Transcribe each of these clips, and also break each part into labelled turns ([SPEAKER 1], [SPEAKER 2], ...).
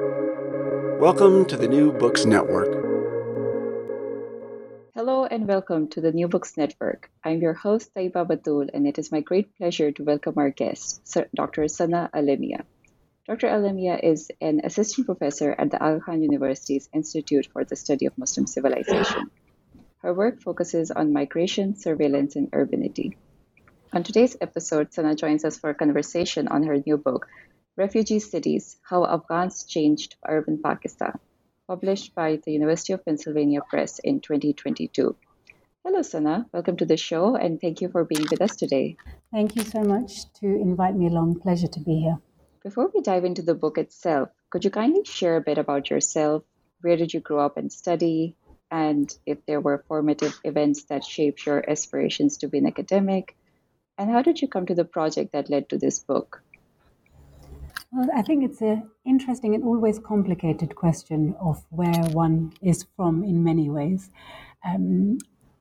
[SPEAKER 1] Welcome to the New Books Network.
[SPEAKER 2] Hello and welcome to the New Books Network. I'm your host, Taiba Batul, and it is my great pleasure to welcome our guest, Dr. Sana Alimia. Dr. Alimia is an assistant professor at the Aga Khan University's Institute for the Study of Muslim Civilization. Her work focuses on migration, surveillance, and urbanity. On today's episode, Sana joins us for a conversation on her new book, Refugee Cities How Afghans Changed Urban Pakistan, published by the University of Pennsylvania Press in 2022. Hello, Sana. Welcome to the show, and thank you for being with us today.
[SPEAKER 3] Thank you so much to invite me along. Pleasure to be here.
[SPEAKER 2] Before we dive into the book itself, could you kindly share a bit about yourself? Where did you grow up and study? And if there were formative events that shaped your aspirations to be an academic? And how did you come to the project that led to this book?
[SPEAKER 3] Well, I think it's an interesting and always complicated question of where one is from in many ways. Um,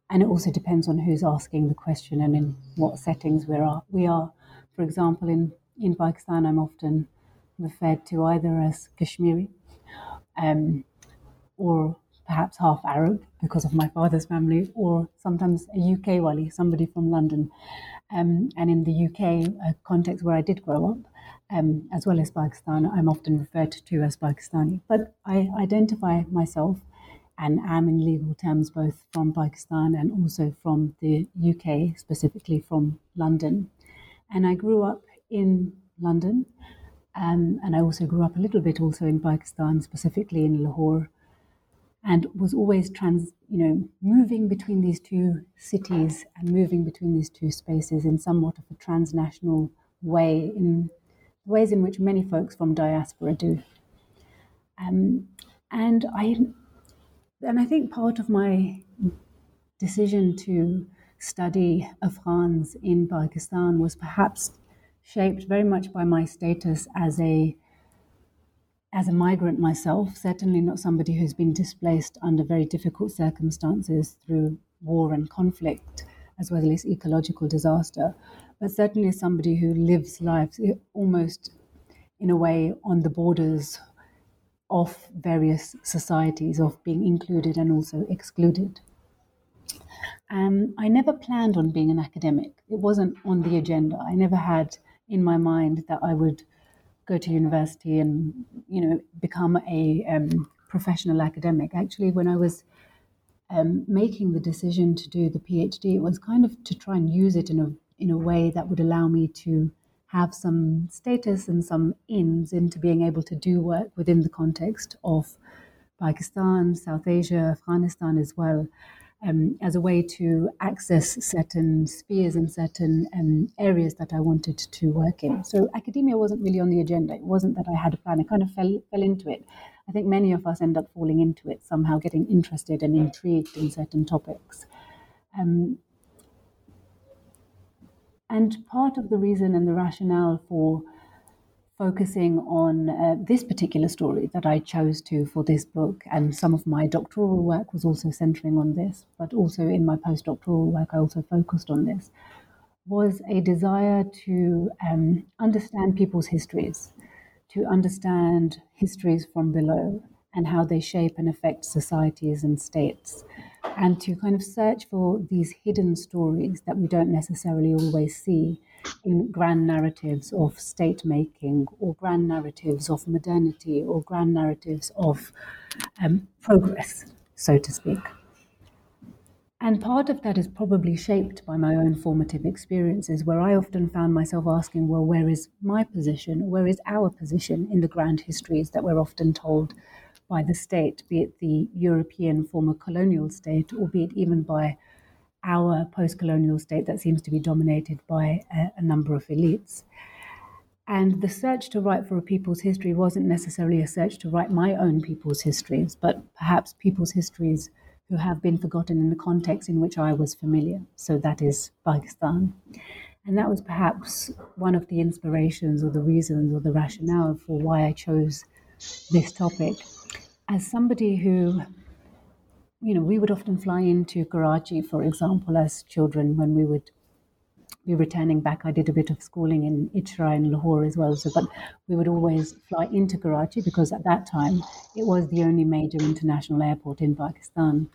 [SPEAKER 3] and it also depends on who's asking the question and in what settings we are. We are, for example, in, in Pakistan, I'm often referred to either as Kashmiri um, or perhaps half Arab because of my father's family, or sometimes a UK wali, somebody from London. Um, and in the UK, a context where I did grow up, um, as well as Pakistan. I'm often referred to as Pakistani, but I identify myself and am in legal terms both from Pakistan and also from the UK, specifically from London. And I grew up in London, um, and I also grew up a little bit also in Pakistan, specifically in Lahore, and was always trans, you know, moving between these two cities and moving between these two spaces in somewhat of a transnational way in ways in which many folks from diaspora do. Um, and I, and I think part of my decision to study Afghans in Pakistan was perhaps shaped very much by my status as a as a migrant myself, certainly not somebody who's been displaced under very difficult circumstances through war and conflict, as well as ecological disaster, but certainly somebody who lives lives almost in a way on the borders of various societies, of being included and also excluded. Um, I never planned on being an academic. It wasn't on the agenda. I never had in my mind that I would go to university and you know become a um, professional academic. Actually, when I was um, making the decision to do the PhD, it was kind of to try and use it in a in a way that would allow me to have some status and some ins into being able to do work within the context of Pakistan, South Asia, Afghanistan as well, um, as a way to access certain spheres and certain um, areas that I wanted to work in. So academia wasn't really on the agenda. It wasn't that I had a plan. I kind of fell, fell into it. I think many of us end up falling into it, somehow getting interested and intrigued in certain topics. Um, and part of the reason and the rationale for focusing on uh, this particular story that I chose to for this book, and some of my doctoral work was also centering on this, but also in my postdoctoral work, I also focused on this, was a desire to um, understand people's histories, to understand histories from below and how they shape and affect societies and states and to kind of search for these hidden stories that we don't necessarily always see in grand narratives of state making or grand narratives of modernity or grand narratives of um, progress, so to speak. And part of that is probably shaped by my own formative experiences, where I often found myself asking, well, where is my position? Where is our position in the grand histories that we're often told by the state, be it the European former colonial state, or be it even by our post colonial state that seems to be dominated by a, a, number of elites. And the search to write for a people's history wasn't necessarily a search to write my own people's histories, but perhaps people's histories who have been forgotten in the context in which I was familiar. So that is Pakistan. And that was perhaps one of the inspirations or the reasons or the rationale for why I chose this topic as somebody who, you know, we would often fly into Karachi, for example, as children when we would be returning back. I did a bit of schooling in Itra and Lahore as well. So, but we would always fly into Karachi because at that time it was the only major international airport in Pakistan,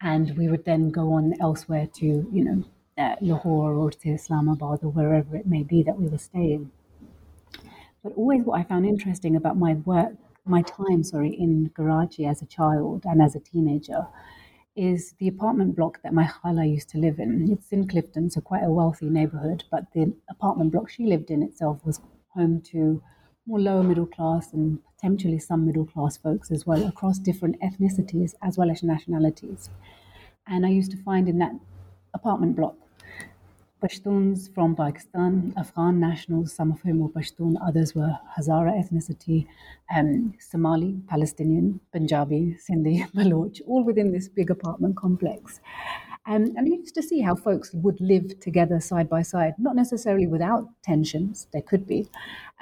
[SPEAKER 3] and we would then go on elsewhere to you know uh, Lahore or to Islamabad or wherever it may be that we were staying. But always, what I found interesting about my work, my time, sorry, in Karachi as a child and as a teenager is the apartment block that my khala used to live in. It's in Clifton, so quite a wealthy neighborhood, but the apartment block she lived in itself was home to more lower middle class and potentially some middle class folks as well across different ethnicities as well as nationalities. And I used to find in that apartment block Pashtuns from Pakistan, Afghan nationals, some of whom were Pashtun, others were Hazara ethnicity, um, Somali, Palestinian, Punjabi, Sindhi, Baloch, all within this big apartment complex. Um, and I used to see how folks would live together side by side, not necessarily without tensions, there could be,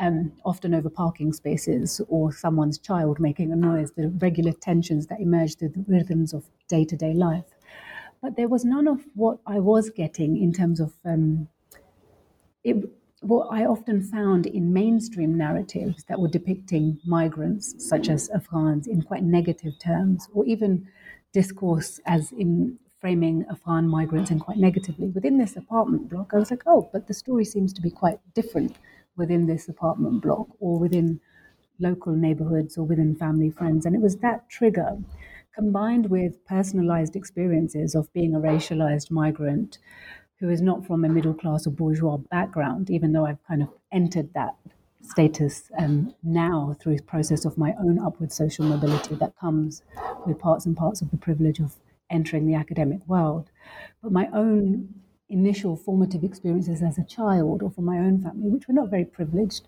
[SPEAKER 3] um, often over parking spaces or someone's child making a noise, the regular tensions that emerge through the rhythms of day to day life but there was none of what I was getting in terms of um, it, what I often found in mainstream narratives that were depicting migrants, such as Afghans, in quite negative terms, or even discourse as in framing Afghan migrants in quite negatively. Within this apartment block, I was like, oh, but the story seems to be quite different within this apartment block or within local neighborhoods or within family friends. And it was that trigger combined with personalized experiences of being a racialized migrant who is not from a middle class or bourgeois background, even though I've kind of entered that status um, now through the process of my own upward social mobility that comes with parts and parts of the privilege of entering the academic world. But my own initial formative experiences as a child or from my own family, which were not very privileged,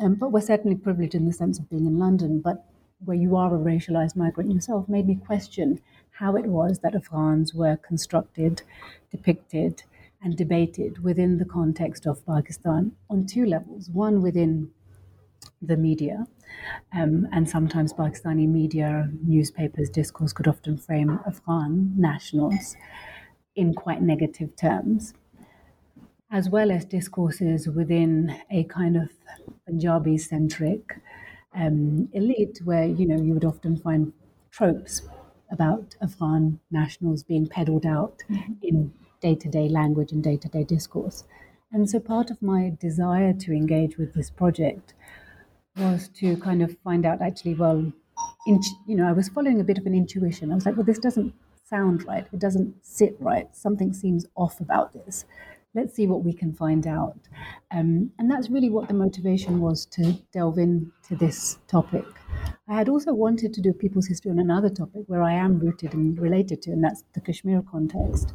[SPEAKER 3] um, but were certainly privileged in the sense of being in London, but where you are a racialized migrant yourself, made me question how it was that Afghans were constructed, depicted, and debated within the context of Pakistan on two levels. One within the media, um, and sometimes Pakistani media, newspapers, discourse could often frame Afghan nationals in quite negative terms, as well as discourses within a kind of Punjabi centric um, elite, where you know you would often find tropes about Afghan nationals being peddled out mm-hmm. in day-to-day language and day-to-day discourse. And so part of my desire to engage with this project was to kind of find out actually, well, in, you know, I was following a bit of an intuition. I was like, well, this doesn't sound right. It doesn't sit right. Something seems off about this let's see what we can find out. Um, and that's really what the motivation was to delve into this topic. I had also wanted to do people's history on another topic where I am rooted and related to, and that's the Kashmir context.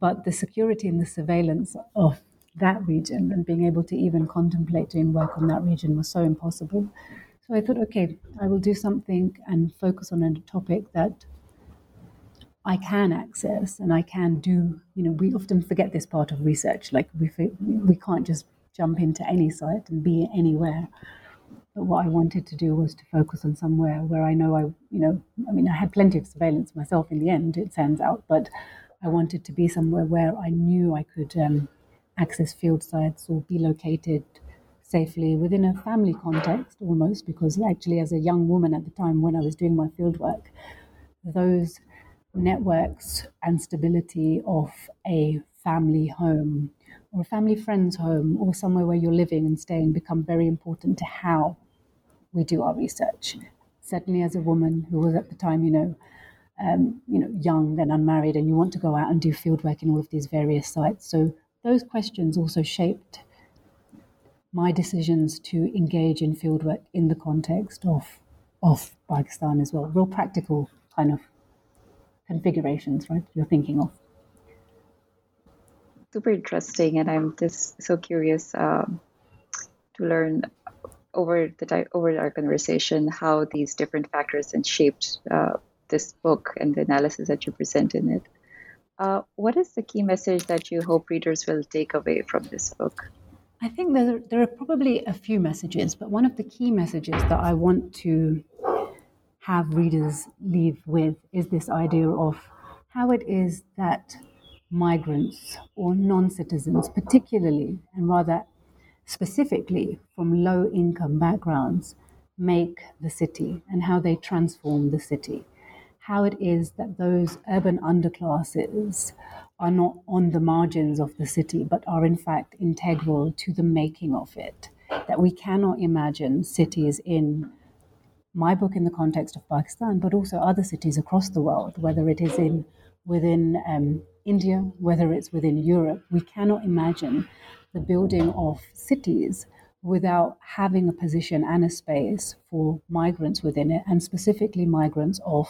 [SPEAKER 3] But the security and the surveillance of that region and being able to even contemplate doing work on that region was so impossible. So I thought, okay, I will do something and focus on a topic that I can access and I can do, you know, we often forget this part of research. Like we, we can't just jump into any site and be anywhere. But what I wanted to do was to focus on somewhere where I know I, you know, I mean, I had plenty of surveillance myself in the end, it turns out, but I wanted to be somewhere where I knew I could um, access field sites or be located safely within a family context almost, because actually, as a young woman at the time when I was doing my field work, those networks and stability of a family home or a family friend's home or somewhere where you're living and staying become very important to how we do our research. Certainly, as a woman who was at the time, you know, um, you know, young and unmarried, and you want to go out and do fieldwork in all of these various sites. So those questions also shaped my decisions to engage in fieldwork in the context of of Pakistan as well. Real practical kind of configurations, right? You're thinking of.
[SPEAKER 2] Super interesting, and I'm just so curious um, to learn over the over our conversation how these different factors and shaped uh, this book and the analysis that you present in it. Uh, what is the key message that you hope readers will take away from this book?
[SPEAKER 3] I think there, there are probably a few messages, but one of the key messages that I want to have readers leave with is this idea of how it is that migrants or non citizens, particularly and rather specifically from low income backgrounds, make the city and how they transform the city. How it is that those urban underclasses are not on the margins of the city, but are in fact integral to the making of it. That we cannot imagine cities in my book in the context of Pakistan, but also other cities across the world, whether it is in within um, India, whether it's within Europe, we cannot imagine the building of cities without having a position and a space for migrants within it, and specifically migrants of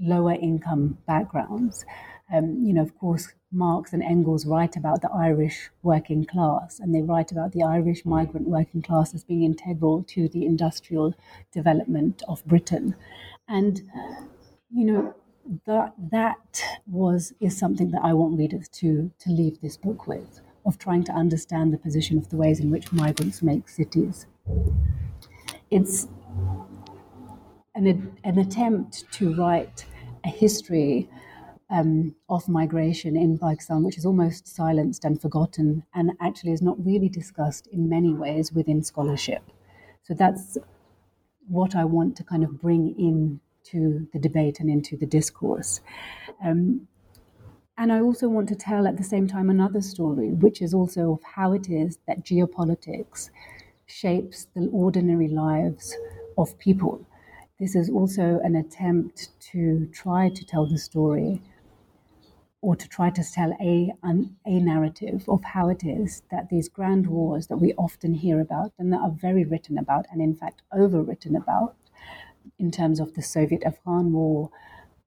[SPEAKER 3] lower income backgrounds. Um, you know, of course, Marx and Engels write about the Irish working class, and they write about the Irish migrant working class as being integral to the industrial development of Britain. And, you know, that that was is something that I want readers to to leave this book with of trying to understand the position of the ways in which migrants make cities. It's an, an attempt to write a history um, of migration in Pakistan, which is almost silenced and forgotten, and actually is not really discussed in many ways within scholarship. So that's what I want to kind of bring in to the debate and into the discourse. Um, and I also want to tell at the same time another story, which is also of how it is that geopolitics shapes the ordinary lives of people. This is also an attempt to try to tell the story or to try to tell a, a narrative of how it is that these grand wars that we often hear about and that are very written about and in fact overwritten about in terms of the Soviet Afghan War,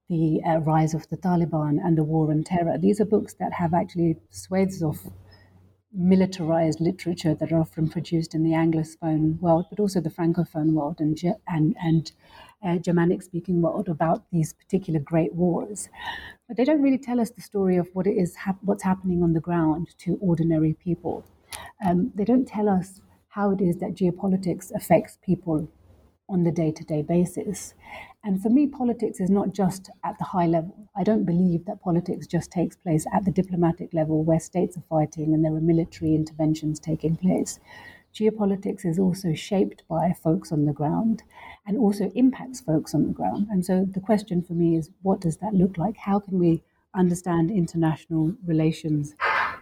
[SPEAKER 3] the uh, rise of the Taliban, and the war on terror. These are books that have actually swathes of militarized literature that are often produced in the Anglophone world, but also the Francophone world and and and uh, Germanic-speaking world about these particular great wars. But they don't really tell us the story of what it is, hap- what's happening on the ground to ordinary people. Um, they don't tell us how it is that geopolitics affects people on the day-to-day basis. And for me, politics is not just at the high level. I don't believe that politics just takes place at the diplomatic level where states are fighting and there are military interventions taking place. Geopolitics is also shaped by folks on the ground and also impacts folks on the ground. And so the question for me is what does that look like? How can we understand international relations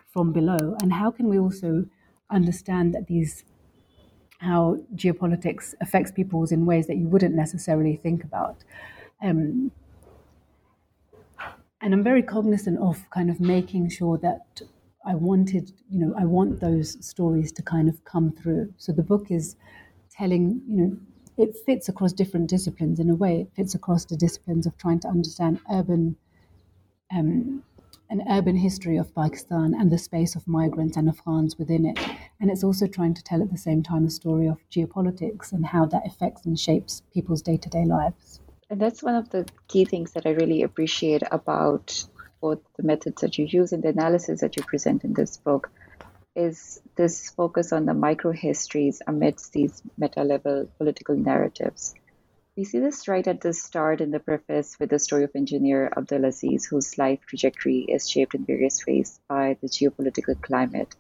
[SPEAKER 3] from below? And how can we also understand that these how geopolitics affects peoples in ways that you wouldn't necessarily think about. Um, and I'm very cognizant of kind of making sure that I wanted, you know, I want those stories to kind of come through. So the book is telling, you know, it fits across different disciplines in a way. It fits across the disciplines of trying to understand urban um, an urban history of Pakistan and the space of migrants and Afghans within it. And it's also trying to tell at the same time a story of geopolitics and how that affects and shapes people's day to day lives.
[SPEAKER 2] And that's one of the key things that I really appreciate about both the methods that you use and the analysis that you present in this book is this focus on the micro histories amidst these meta level political narratives. We see this right at the start in the preface with the story of engineer Abdulaziz, whose life trajectory is shaped in various ways by the geopolitical climate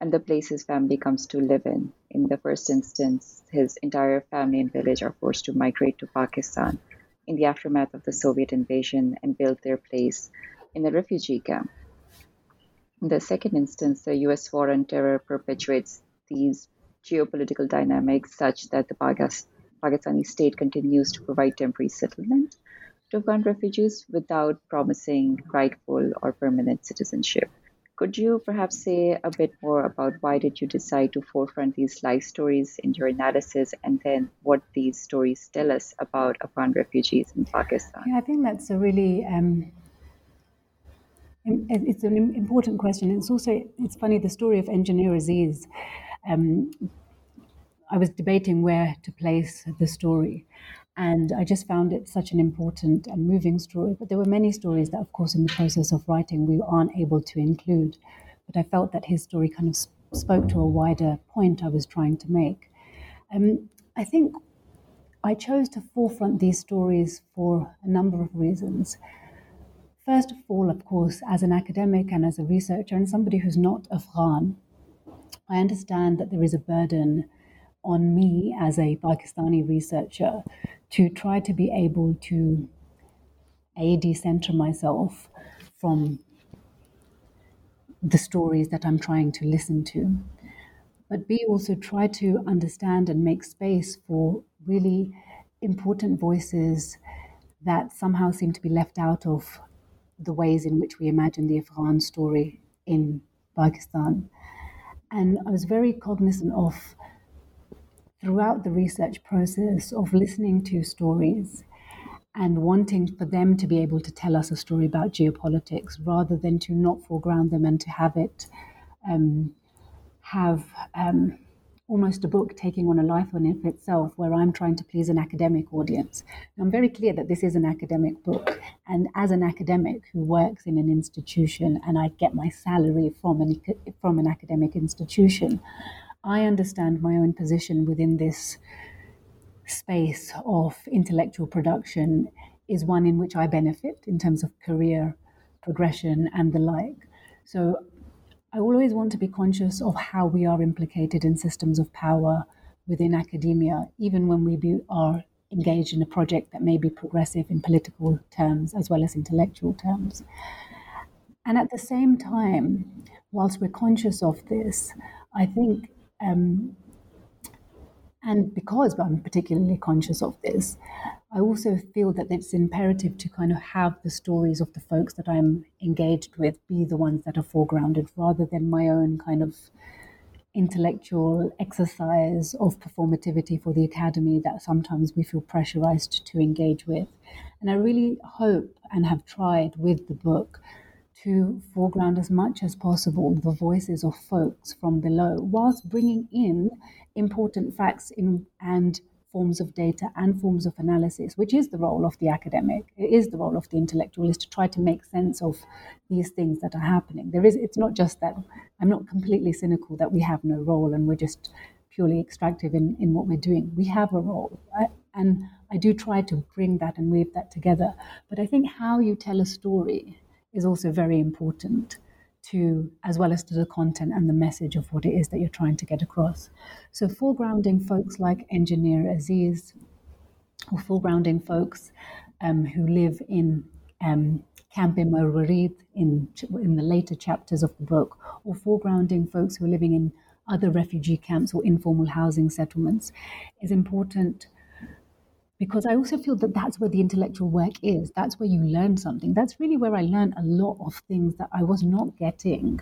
[SPEAKER 2] and the place his family comes to live in. In the first instance, his entire family and village are forced to migrate to Pakistan in the aftermath of the Soviet invasion and build their place in a refugee camp. In the second instance, the US war on terror perpetuates these geopolitical dynamics such that the Pakistani state continues to provide temporary settlement to Afghan refugees without promising rightful or permanent citizenship. Could you perhaps say a bit more about why did you decide to forefront these life stories in your analysis and then what these stories tell us about Afghan refugees in Pakistan?
[SPEAKER 3] Yeah, I think that's a really um, it's an important question. It's also it's funny the story of engineer Aziz um, I was debating where to place the story. And I just found it such an important and moving story. But there were many stories that, of course, in the process of writing, we aren't able to include. But I felt that his story kind of spoke to a wider point I was trying to make. Um, I think I chose to forefront these stories for a number of reasons. First of all, of course, as an academic and as a researcher and somebody who's not Afghan, I understand that there is a burden on me as a Pakistani researcher to try to be able to a decenter myself from the stories that I'm trying to listen to, but B, also try to understand and make space for really important voices that somehow seem to be left out of the ways in which we imagine the Afghan story in Pakistan. And I was very cognizant of, throughout the research process, of listening to stories and wanting for them to be able to tell us a story about geopolitics rather than to not foreground them and to have it um, have um, almost a book taking on a life on itself where I'm trying to please an academic audience. I'm very clear that this is an academic book. And as an academic who works in an institution and I get my salary from an, from an academic institution, I understand my own position within this space of intellectual production is one in which I benefit in terms of career progression and the like. So I always want to be conscious of how we are implicated in systems of power within academia, even when we be, are engaged in a project that may be progressive in political terms as well as intellectual terms. And at the same time, whilst we're conscious of this, I think um, and because I'm particularly conscious of this, I also feel that it's imperative to kind of have the stories of the folks that I'm engaged with be the ones that are foregrounded rather than my own kind of intellectual exercise of performativity for the academy that sometimes we feel pressurized to engage with. And I really hope and have tried with the book to foreground as much as possible the voices of folks from below, whilst bringing in important facts in, and forms of data and forms of analysis, which is the role of the academic, it is the role of the intellectual, is to try to make sense of these things that are happening. There is, it's not just that I'm not completely cynical that we have no role and we're just purely extractive in, in what we're doing. We have a role. I, and I do try to bring that and weave that together. But I think how you tell a story is also very important to as well as to the content and the message of what it is that you're trying to get across. So foregrounding folks like engineer Aziz, or foregrounding folks um, who live in um, Camp Warid in in the later chapters of the book, or foregrounding folks who are living in other refugee camps or informal housing settlements, is important because I also feel that that's where the intellectual work is. That's where you learn something. That's really where I learned a lot of things that I was not getting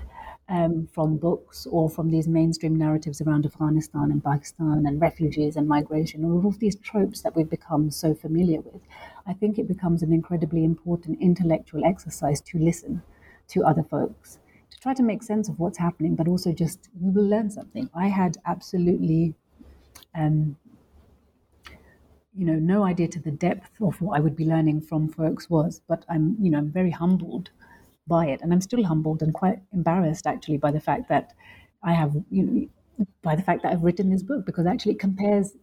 [SPEAKER 3] um, from books or from these mainstream narratives around Afghanistan and Pakistan and refugees and migration, all of these tropes that we've become so familiar with. I think it becomes an incredibly important intellectual exercise to listen to other folks, to try to make sense of what's happening, but also just you will learn something. I had absolutely. Um, you know, no idea to the depth of what I would be learning from folks was, but I'm, you know, I'm very humbled by it, and I'm still humbled and quite embarrassed actually by the fact that I have, you know, by the fact that I've written this book because actually it compares,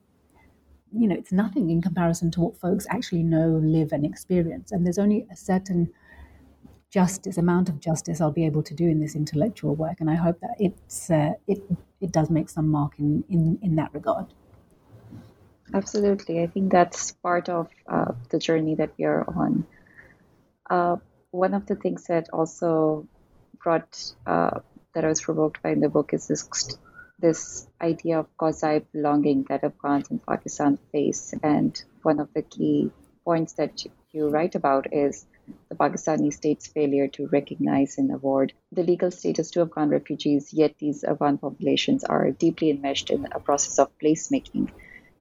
[SPEAKER 3] you know, it's nothing in comparison to what folks actually know, live, and experience, and there's only a certain justice amount of justice I'll be able to do in this intellectual work, and I hope that it's uh, it it does make some mark in in in that regard.
[SPEAKER 2] Absolutely. I think that's part of uh, the journey that we are on. Uh, one of the things that also brought, uh, that I was provoked by in the book is this, this idea of quasi belonging that Afghans in Pakistan face. And one of the key points that you write about is the Pakistani state's failure to recognize and award the legal status to Afghan refugees, yet these Afghan populations are deeply enmeshed in a process of placemaking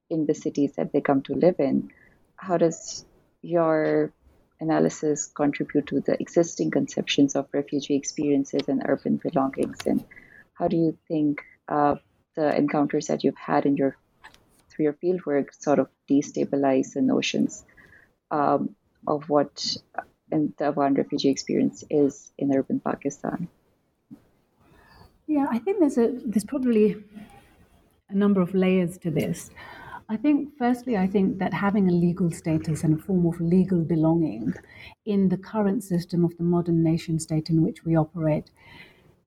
[SPEAKER 2] in the cities that they come to live in. How does your analysis contribute to the existing conceptions of refugee experiences and urban belongings? And how do you think uh, the encounters that you've had in your through your fieldwork sort of destabilize the notions um, of what and the Afghan refugee experience is in urban Pakistan?
[SPEAKER 3] Yeah, I think there's a there's probably a number of layers to this. I think, firstly, I think that having a legal status and a form of legal belonging in the current system of the modern nation state in which we operate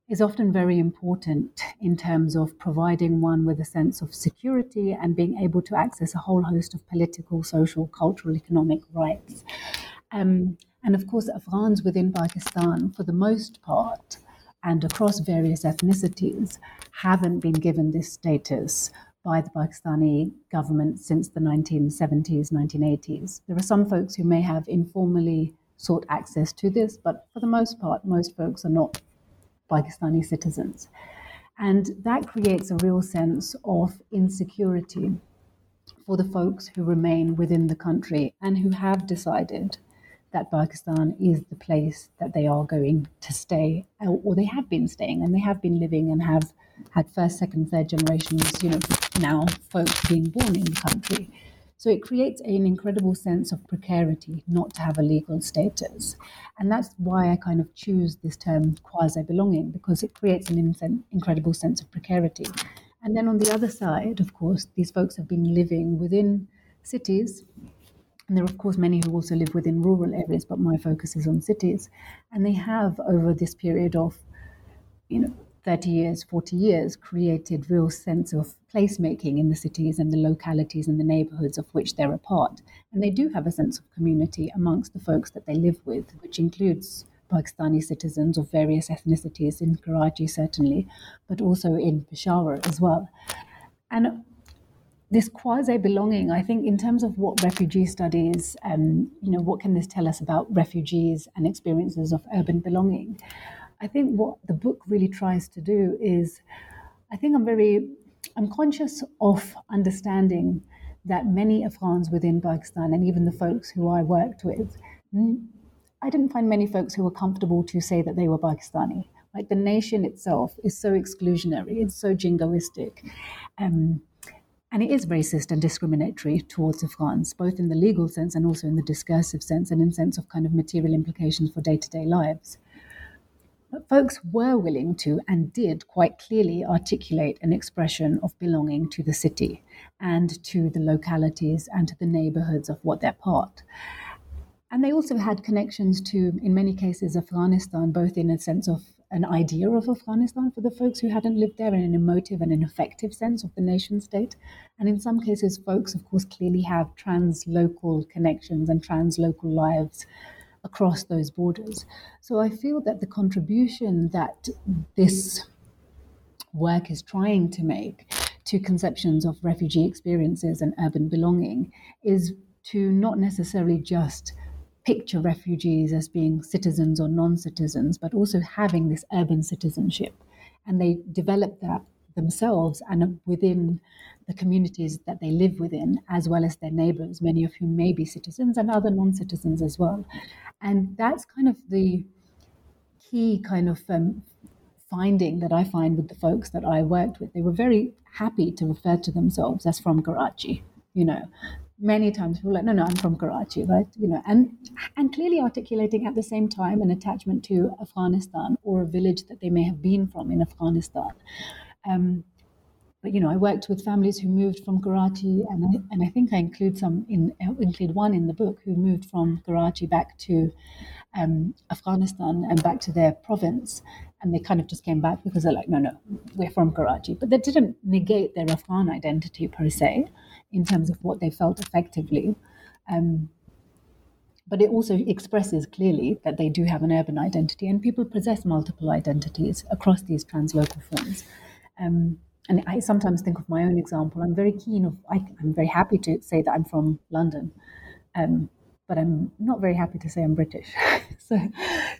[SPEAKER 3] is often very important in terms of providing one with a sense of security and being able to access a whole host of political, social, cultural, economic rights. Um, and of course, Afghans within Pakistan, for the most part, and across various ethnicities, haven't been given this status by the Pakistani government since the 1970s, 1980s. There are some folks who may have informally sought access to this, but for the most part, most folks are not Pakistani citizens. And that creates a real sense of insecurity for the folks who remain within the country and who have decided that Pakistan is the place that they are going to stay, or they have been staying, and they have been living and have had first, second, third generations, you know, now folks being born in the country. So it creates an incredible sense of precarity not to have a legal status. And that's why I kind of choose this term quasi belonging, because it creates an incredible sense of precarity. And then on the other side, of course, these folks have been living within cities. And there are, of course, many who also live within rural areas, but my focus is on cities. And they have, over this period of, you know, 30 years, 40 years, created real sense of placemaking in the cities and the localities and the neighborhoods of which they're a part. And they do have a sense of community amongst the folks that they live with, which includes Pakistani citizens of various ethnicities in Karachi, certainly, but also in Peshawar as well. And this quasi belonging, I think, in terms of what refugee studies, um, you know, what can this tell us about refugees and experiences of urban belonging? I think what the book really tries to do is, I think I'm very, I'm conscious of understanding that many Afghans within Pakistan and even the folks who I worked with, I didn't find many folks who were comfortable to say that they were Pakistani. Like the nation itself is so exclusionary, it's so jingoistic. Um, and it is racist and discriminatory towards Afghans, both in the legal sense and also in the discursive sense and in sense of kind of material implications for day to day lives. But folks were willing to and did quite clearly articulate an expression of belonging to the city and to the localities and to the neighborhoods of what they're part. And they also had connections to, in many cases, Afghanistan, both in a sense of an idea of Afghanistan for the folks who hadn't lived there in an emotive and an effective sense of the nation state. And in some cases, folks, of course, clearly have trans-local connections and trans-local lives across those borders. So I feel that the contribution that this work is trying to make to conceptions of refugee experiences and urban belonging is to not necessarily just picture refugees as being citizens or non citizens, but also having this urban citizenship. And they develop that themselves and within the communities that they live within, as well as their neighbors, many of whom may be citizens and other non citizens as well. And that's kind of the key kind of um, finding that I find with the folks that I worked with. They were very happy to refer to themselves as from Karachi. You know, many times people are like, no, no, I'm from Karachi, right? You know, and and clearly articulating at the same time an attachment to Afghanistan or a village that they may have been from in Afghanistan. Um, but you know, I worked with families who moved from Karachi, and I, and I think I include some in include one in the book who moved from Karachi back to um, Afghanistan and back to their province, and they kind of just came back because they're like, no, no, we're from Karachi, but that didn't negate their Afghan identity per se, in terms of what they felt effectively. Um, but it also expresses clearly that they do have an urban identity, and people possess multiple identities across these translocal forms. Um, and I sometimes think of my own example. I'm very keen of, I, am very happy to say that I'm from London, um, but I'm not very happy to say I'm British. so,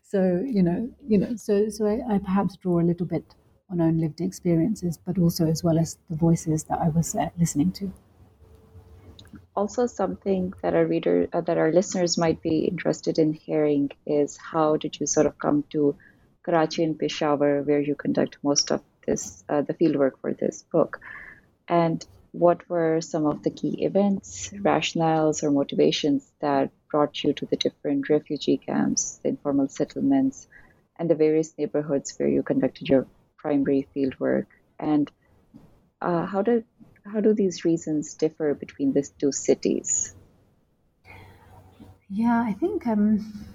[SPEAKER 3] so you know, you know, so so I, I, perhaps draw a little bit on own lived experiences, but also as well as the voices that I was uh, listening to.
[SPEAKER 2] Also, something that our reader, uh, that our listeners might be interested in hearing is how did you sort of come to Karachi and Peshawar, where you conduct most of this uh, the fieldwork for this book, and what were some of the key events, rationales, or motivations that brought you to the different refugee camps, the informal settlements, and the various neighborhoods where you conducted your primary fieldwork, and uh, how did how do these reasons differ between these two cities?
[SPEAKER 3] Yeah, I think um,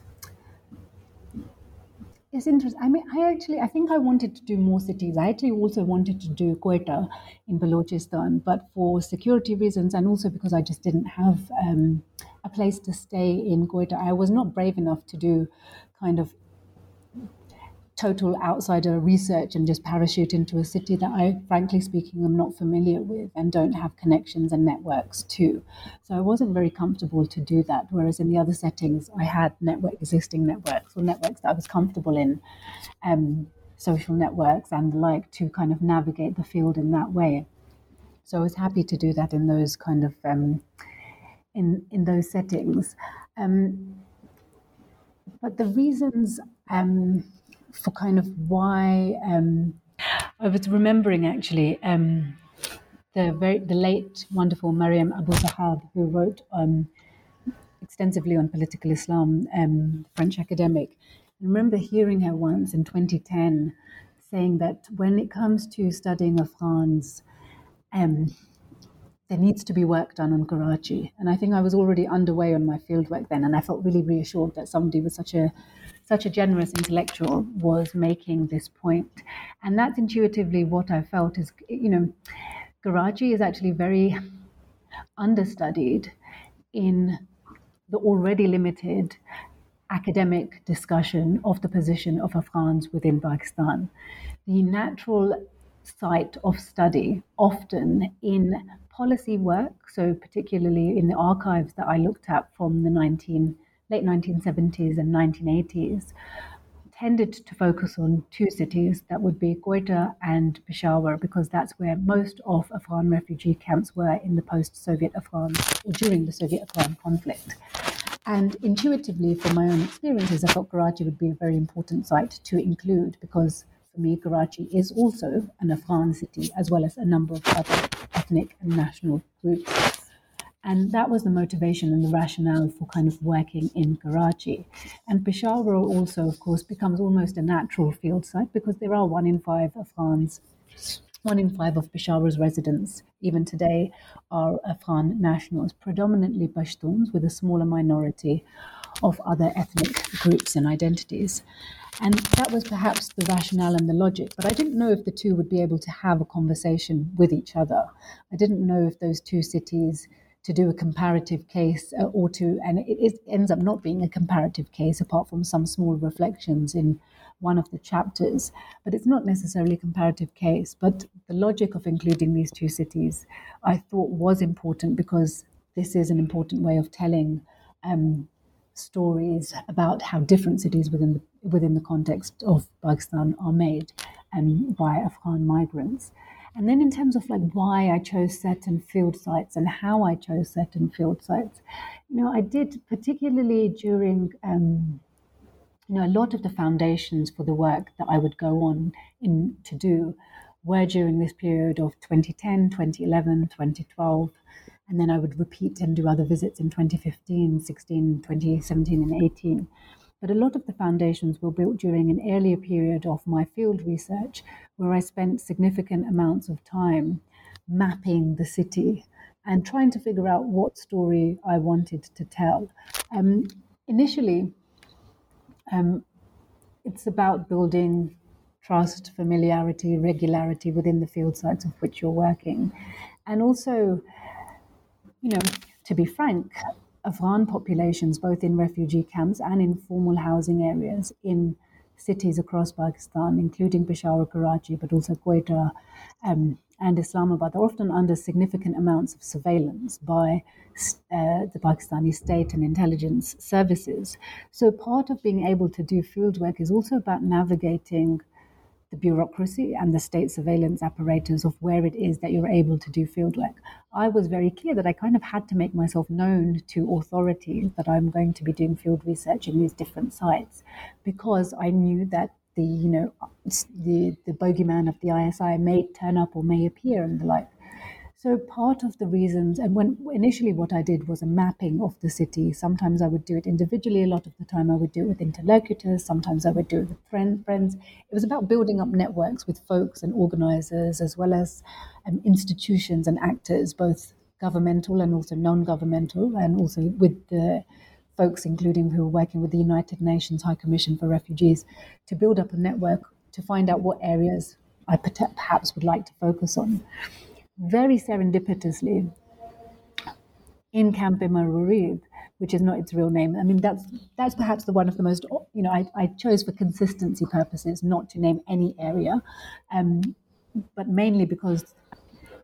[SPEAKER 3] it's interesting. I mean, I actually, I think I wanted to do more cities. I actually also wanted to do Quetta in Balochistan, but for security reasons and also because I just didn't have um, a place to stay in Quetta, I was not brave enough to do kind of total outsider research and just parachute into a city that I, frankly speaking, am not familiar with and don't have connections and networks to. So I wasn't very comfortable to do that. Whereas in the other settings, I had network existing networks or networks that I was comfortable in, um, social networks and the like, to kind of navigate the field in that way. So I was happy to do that in those kind of um, in in those settings. Um, but the reasons um, for kind of why um, I was remembering actually um, the very the late wonderful Mariam Abou Zahab who wrote um, extensively on political Islam, um, French academic. I remember hearing her once in 2010 saying that when it comes to studying Afghans, um, there needs to be work done on Karachi. And I think I was already underway on my fieldwork then, and I felt really reassured that somebody with such a such a generous intellectual was making this point. And that's intuitively what I felt is, you know, Karachi is actually very understudied in the already limited academic discussion of the position of Afghans within Pakistan. The natural site of study, often in policy work, so particularly in the archives that I looked at from the 19 late 1970s and 1980s, tended to focus on two cities that would be Quetta and Peshawar, because that's where most of Afghan refugee camps were in the post Soviet Afghan or during the Soviet Afghan conflict. And intuitively, from my own experiences, I thought Karachi would be a very important site to include because for me, Karachi is also an Afghan city as well as a number of other ethnic and national groups. And that was the motivation and the rationale for kind of working in Karachi. And Peshawar also, of course, becomes almost a natural field site because there are one in five Afghans, one in five of Peshawar's residents, even today, are uh, Afghan nationals, predominantly Pashtuns, with a smaller minority of other ethnic groups and identities. And that was perhaps the rationale and the logic, but I didn't know if the two would be able to have a conversation with each other. I didn't know if those two cities to do a comparative case uh, or to, and it, it, ends up not being a comparative case apart from some small reflections in one of the chapters. But it's not necessarily a comparative case. But the logic of including these two cities, I thought was important because this is an important way of telling um, stories about how different cities within the, within the context of Pakistan are made and by Afghan migrants. And then in terms of like why I chose certain field sites and how I chose certain field sites, you know, I did particularly during, um, you know, a lot of the foundations for the work that I would go on in to do were during this period of 2010, 2011, 2012. And then I would repeat and do other visits in 2015, 16, 2017, and 18. But a lot of the foundations were built during an earlier period of my field research, where I spent significant amounts of time mapping the city and trying to figure out what story I wanted to tell. Um, initially, um, it's about building trust, familiarity, regularity within the field sites of which you're working. And also, you know, to be frank, Afghan populations, both in refugee camps and in formal housing areas in cities across Pakistan, including Peshawar, Karachi, but also Quetta um, and Islamabad, are often under significant amounts of surveillance by uh, the Pakistani state and intelligence services. So, part of being able to do fieldwork is also about navigating the bureaucracy and the state surveillance apparatus of where it is that you're able to do fieldwork. I was very clear that I kind of had to make myself known to authorities that I'm going to be doing field research in these different sites because I knew that the you know the the bogeyman of the ISI may turn up or may appear and the like. So part of the reasons, and when initially what I did was a mapping of the city. Sometimes I would do it individually. A lot of the time I would do it with interlocutors. Sometimes I would do it with friend, friends. It was about building up networks with folks and organizers, as well as um, institutions and actors, both governmental and also non-governmental, and also with the folks, including who were working with the United Nations High Commission for Refugees, to build up a network to find out what areas I perhaps would like to focus on very serendipitously in Camp Imarurid, which is not its real name. I mean, that's that's perhaps the one of the most, you know, I, I chose for consistency purposes not to name any area, um, but mainly because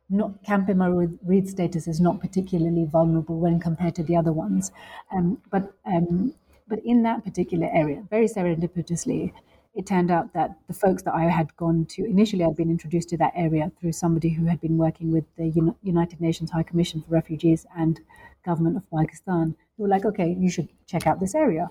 [SPEAKER 3] not Camp Imarurid status is not particularly vulnerable when compared to the other ones. Um, but um, but in that particular area, very serendipitously, it turned out that the folks that I had gone to initially, I'd been introduced to that area through somebody who had been working with the United Nations High Commission for Refugees and government of Pakistan. Who were like, okay, you should check out this area.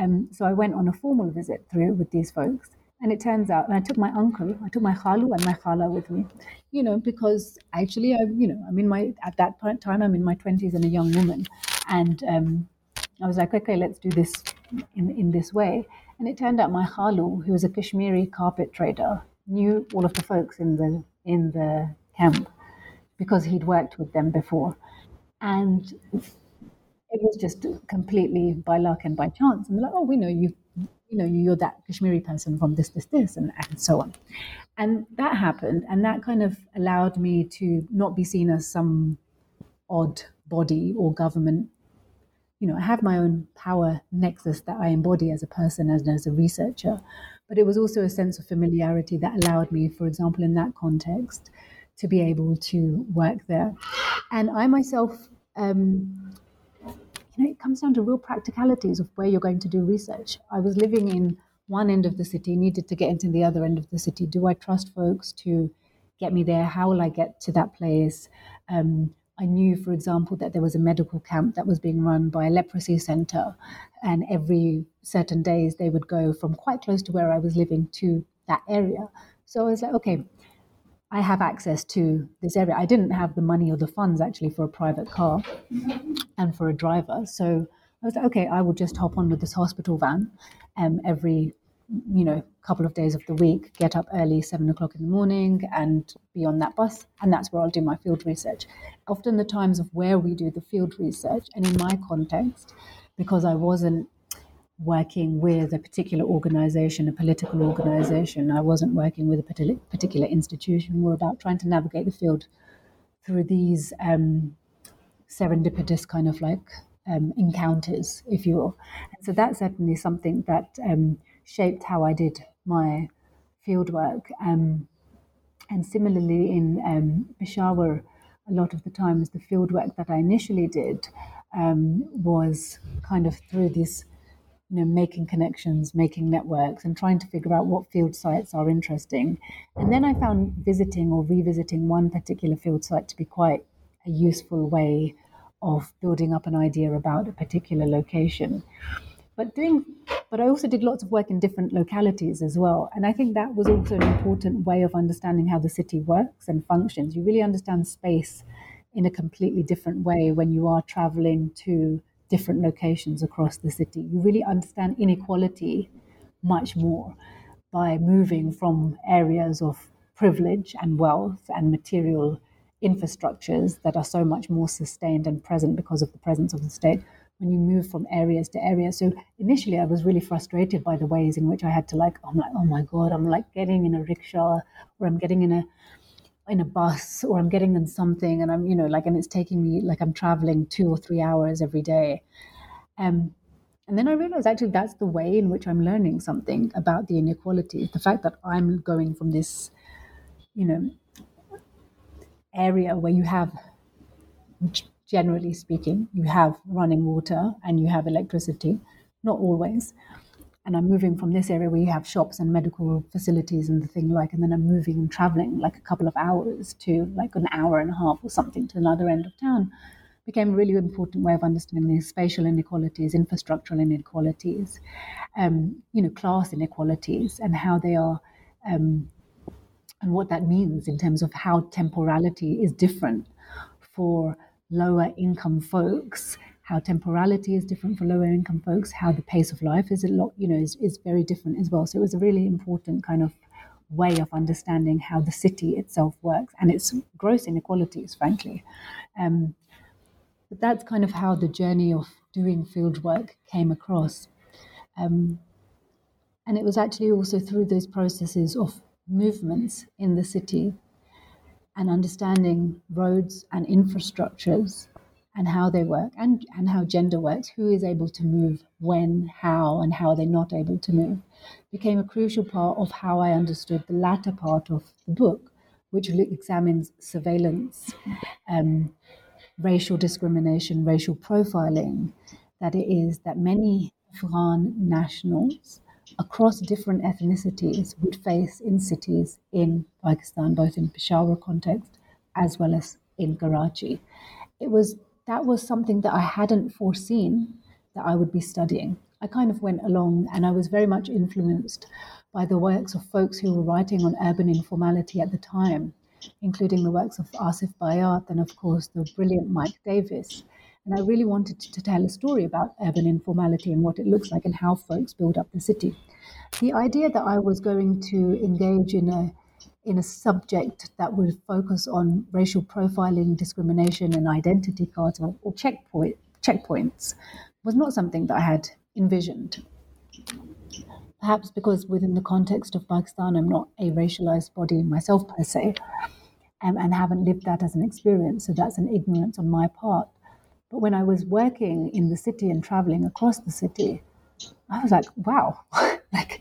[SPEAKER 3] Um, so I went on a formal visit through with these folks. And it turns out, and I took my uncle, I took my khalu and my khala with me, you know, because actually, I, you know, I'm in my, at that time, I'm in my 20s and a young woman. And um, I was like, okay, let's do this in, in this way. And it turned out my khalu, who was a Kashmiri carpet trader, knew all of the folks in the in the camp because he'd worked with them before. And it was just completely by luck and by chance. And like, oh, we know you, you know, you're that Kashmiri person from this, this, this, and, and so on. And that happened. And that kind of allowed me to not be seen as some odd body or government you know, I have my own power nexus that I embody as a person and as a researcher. But it was also a sense of familiarity that allowed me, for example, in that context, to be able to work there. And I myself, um, you know, it comes down to real practicalities of where you're going to do research. I was living in one end of the city, needed to get into the other end of the city. Do I trust folks to get me there? How will I get to that place? Um, I knew, for example, that there was a medical camp that was being run by a leprosy center, and every certain days they would go from quite close to where I was living to that area. So I was like, okay, I have access to this area. I didn't have the money or the funds actually for a private car and for a driver. So I was like, okay, I will just hop on with this hospital van um, every you know, a couple of days of the week, get up early, seven o'clock in the morning, and be on that bus. And that's where I'll do my field research. Often, the times of where we do the field research, and in my context, because I wasn't working with a particular organization, a political organization, I wasn't working with a particular institution. We're about trying to navigate the field through these um, serendipitous kind of like um, encounters, if you will. And so that's certainly something that um, shaped how I did my fieldwork. Um, and similarly, in um, Peshawar, a lot of the times the fieldwork that I initially did um, was kind of through this, you know, making connections, making networks, and trying to figure out what field sites are interesting. And then I found visiting or revisiting one particular field site to be quite a useful way of building up an idea about a particular location. But doing, but I also did lots of work in different localities as well, and I think that was also an important way of understanding how the city works and functions. You really understand space in a completely different way when you are traveling to different locations across the city. You really understand inequality much more by moving from areas of privilege and wealth and material infrastructures that are so much more sustained and present because of the presence of the state when you move from areas to areas. So initially, I was really frustrated by the ways in which I had to like, I'm like, oh my god, I'm like getting in a rickshaw, or I'm getting in a in a bus, or I'm getting in something, and I'm you know like, and it's taking me like I'm traveling two or three hours every day. Um, and then I realized actually that's the way in which I'm learning something about the inequality. The fact that I'm going from this, you know, area where you have generally speaking, you have running water and you have electricity, not always. And I'm moving from this area where you have shops and medical facilities and the thing like, and then I'm moving and traveling like a couple of hours to like an hour and a half or something to another end of town. Became a really important way of understanding these spatial inequalities, infrastructural inequalities, um, you know, class inequalities, and how they are, um, and what that means in terms of how temporality is different for lower income folks, how temporality is different for lower income folks, how the pace of life is a lot, you know, is, is very different as well. So it was a really important kind of way of understanding how the city itself works and its gross inequalities, frankly. Um, but that's kind of how the journey of doing field work came across. Um, and it was actually also through those processes of movements in the city and understanding roads and infrastructures and how they work and, and how gender works, who is able to move when, how, and how they're not able to move, became a crucial part of how I understood the latter part of the book, which examines surveillance, um, racial discrimination, racial profiling, that it is that many Afghan nationals across different ethnicities would face in cities in Pakistan, both in Peshawar context as well as in Karachi. It was that was something that I hadn't foreseen that I would be studying. I kind of went along and I was very much influenced by the works of folks who were writing on urban informality at the time, including the works of Asef Bayat and, of course, the brilliant Mike Davis. And I really wanted to tell a story about urban informality and what it looks like and how folks build up the city. The idea that I was going to engage in a in a subject that would focus on racial profiling, discrimination, and identity cards or, or checkpoint, checkpoints was not something that I had envisioned. Perhaps because within the context of Pakistan, I'm not a racialized body myself per se, um, and haven't lived that as an experience. So that's an ignorance on my part. But when I was working in the city and traveling across the city, I was like, wow, like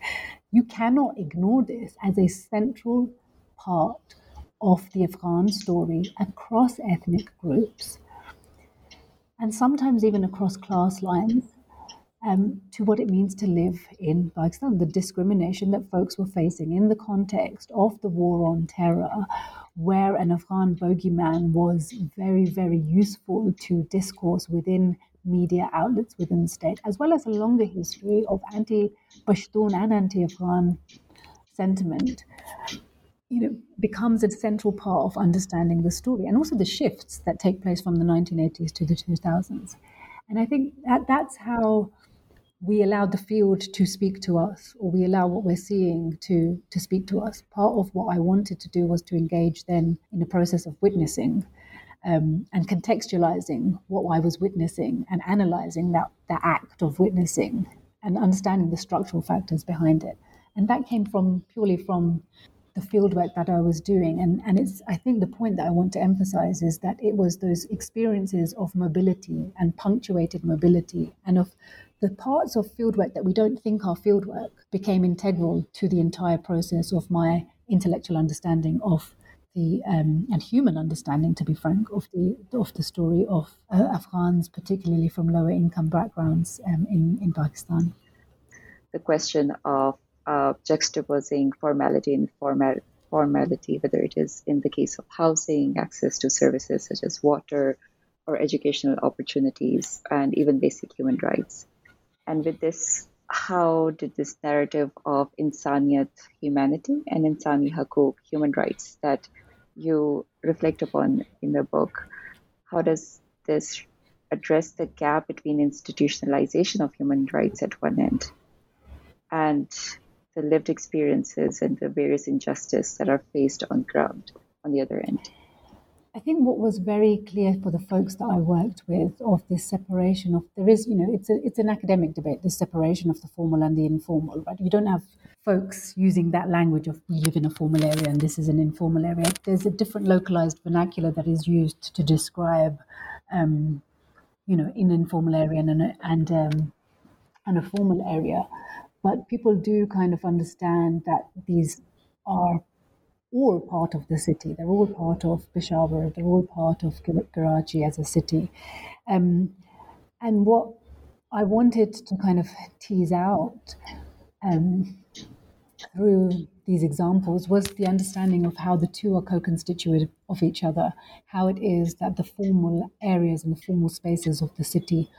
[SPEAKER 3] you cannot ignore this as a central part of the Afghan story across ethnic groups and sometimes even across class lines um, to what it means to live in Pakistan, the discrimination that folks were facing in the context of the war on terror, where an Afghan bogeyman was very, very useful to discourse within media outlets within the state, as well as a longer history of anti Pashtun and anti Afghan sentiment you know, becomes a central part of understanding the story and also the shifts that take place from the 1980s to the 2000s. And I think that that's how we allow the field to speak to us, or we allow what we're seeing to, to speak to us. Part of what I wanted to do was to engage then in a process of witnessing um, and contextualizing what I was witnessing and analyzing that, that act of witnessing and understanding the structural factors behind it. And that came from purely from the fieldwork that I was doing. And, and it's, I think the point that I want to emphasize is that it was those experiences of mobility and punctuated mobility and of the parts of fieldwork that we don't think are fieldwork became integral to the entire process of my intellectual understanding of the um, and human understanding, to be frank, of the of the story of uh, Afghans, particularly from lower income backgrounds um, in in Pakistan.
[SPEAKER 2] The question of uh, juxtaposing formality and formal, formality, whether it is in the case of housing, access to services such as water or educational opportunities, and even basic human rights. And with this, how did this narrative of insaniyat, humanity, and insani hakuk, human rights, that you reflect upon in the book, how does this address the gap between institutionalization of human rights at one end and the lived experiences and the various injustice that are faced on ground on the other end.
[SPEAKER 3] I think what was very clear for the folks that I worked with of this separation of there is, you know, it's a it's an academic debate, this separation of the formal and the informal, right? You don't have folks using that language of we live in a formal area and this is an informal area. There's a different localized vernacular that is used to describe, um, you know, in an informal area and and um, and a formal area. But people do kind of understand that these are all part of the city. They're all part of Peshawar. They're all part of Karachi as a city. Um, and what I wanted to kind of tease out um, through these examples was the understanding of how the two are co-constituted of each other, how it is that the formal areas and the formal spaces of the city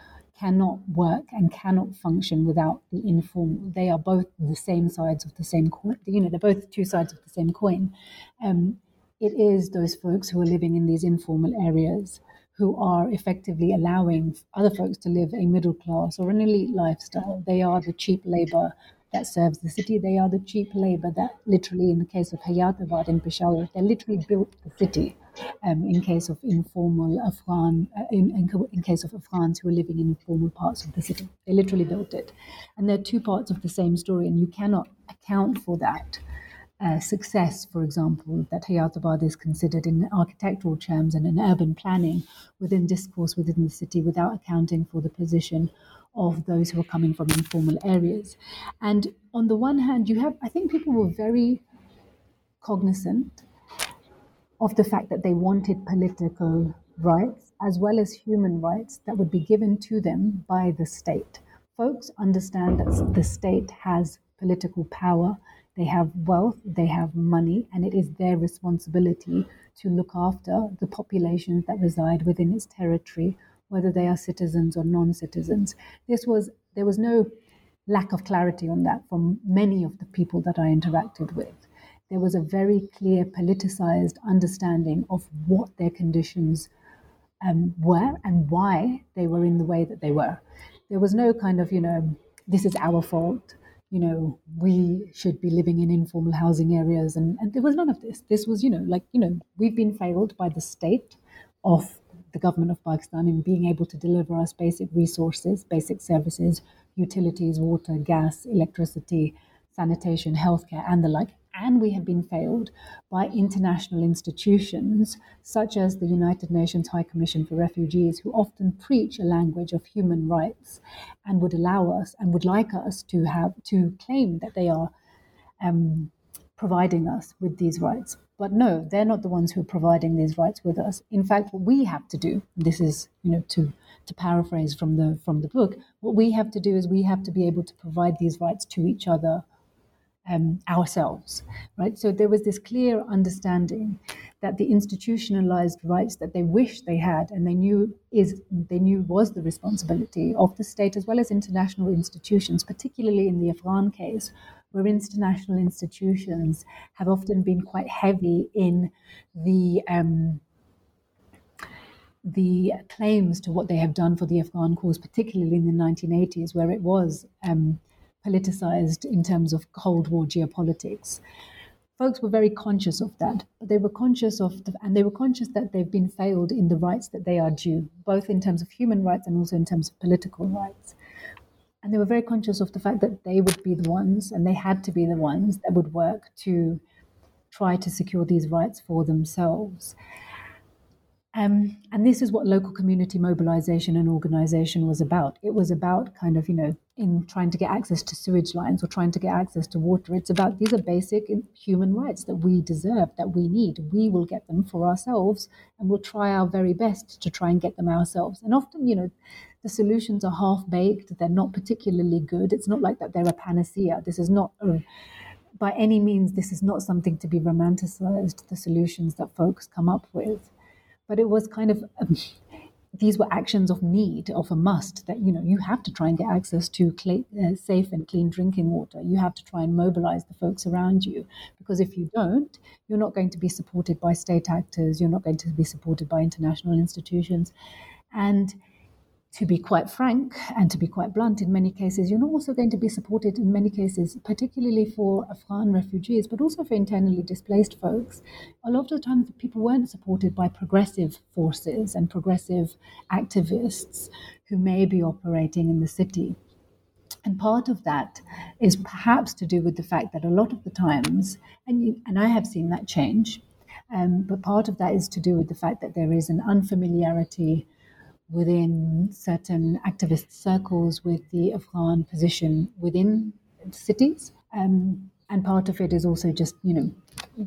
[SPEAKER 3] cannot work and cannot function without the informal. They are both the same sides of the same coin. You know, they're both two sides of the same coin. Um, it is those folks who are living in these informal areas who are effectively allowing other folks to live a middle class or an elite lifestyle. They are the cheap labor that serves the city. They are the cheap labor that literally, in the case of Hayatabad in Peshawar, they literally built the city. Um, in case of informal Afghan, uh, in, in, in, case of Afghans who are living in informal parts of the city, they literally built it. And they're two parts of the same story, and you cannot account for that uh, success, for example, that Hayatabad is considered in architectural terms and in urban planning within discourse within the city without accounting for the position of those who are coming from informal areas. And on the one hand, you have, I think people were very cognizant of the fact that they wanted political rights as well as human rights that would be given to them by the state. Folks understand that the state has political power, they have wealth, they have money, and it is their responsibility to look after the populations that reside within its territory whether they are citizens or non-citizens. This was there was no lack of clarity on that from many of the people that I interacted with. There was a very clear politicized understanding of what their conditions um, were and why they were in the way that they were. There was no kind of, you know, this is our fault, you know, we should be living in informal housing areas. And, and there was none of this. This was, you know, like, you know, we've been failed by the state of the government of Pakistan in being able to deliver us basic resources, basic services, utilities, water, gas, electricity, sanitation, healthcare, and the like. And we have been failed by international institutions such as the United Nations High Commission for Refugees, who often preach a language of human rights and would allow us and would like us to have to claim that they are um, providing us with these rights. But no, they're not the ones who are providing these rights with us. In fact, what we have to do, this is, you know, to to paraphrase from the from the book, what we have to do is we have to be able to provide these rights to each other um, ourselves, right? So there was this clear understanding that the institutionalized rights that they wished they had and they knew is they knew was the responsibility of the state as well as international institutions, particularly in the Afghan case, where international institutions have often been quite heavy in the um, the claims to what they have done for the Afghan cause, particularly in the 1980s, where it was um, politicized in terms of Cold War geopolitics. Folks were very conscious of that, but they were conscious of, the, and they were conscious that they've been failed in the rights that they are due, both in terms of human rights and also in terms of political rights. And they were very conscious of the fact that they would be the ones, and they had to be the ones that would work to try to secure these rights for themselves. Um, and this is what local community mobilization and organization was about. It was about kind of, you know, in trying to get access to sewage lines or trying to get access to water. It's about these are basic human rights that we deserve, that we need. We will get them for ourselves and we'll try our very best to try and get them ourselves. And often, you know, the solutions are half baked, they're not particularly good. It's not like that they're a panacea. This is not, a, by any means, this is not something to be romanticized, the solutions that folks come up with. But it was kind of, um, these were actions of need, of a must, that, you know, you have to try and get access to uh, safe and clean drinking water. You have to try and mobilize the folks around you. Because if you don't, you're not going to be supported by state actors, you're not going to be supported by international institutions. And to be quite frank and to be quite blunt, in many cases, you're not also going to be supported in many cases, particularly for Afghan refugees, but also for internally displaced folks. A lot of the times, people weren't supported by progressive forces and progressive activists who may be operating in the city. And part of that is perhaps to do with the fact that a lot of the times, and, you, and I have seen that change, um, but part of that is to do with the fact that there is an unfamiliarity within certain activist circles with the Afghan position within cities. Um, and part of it is also just, you know,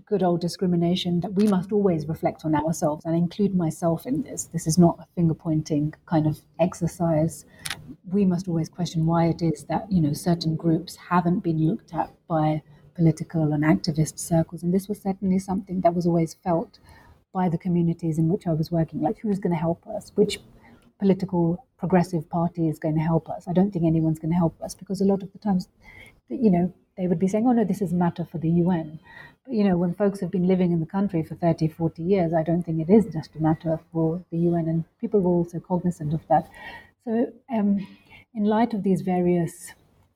[SPEAKER 3] good old discrimination that we must always reflect on ourselves and include myself in this. This is not a finger pointing kind of exercise. We must always question why it is that, you know, certain groups haven't been looked at by political and activist circles. And this was certainly something that was always felt by the communities in which I was working, like who's going to help us, which political progressive party is going to help us. I don't think anyone's going to help us because a lot of the times, you know, they would be saying, oh no, this is a matter for the UN. But, you know, when folks have been living in the country for 30, 40 years, I don't think it is just a matter for the UN, and people were also cognizant of that. So, um, in light of these various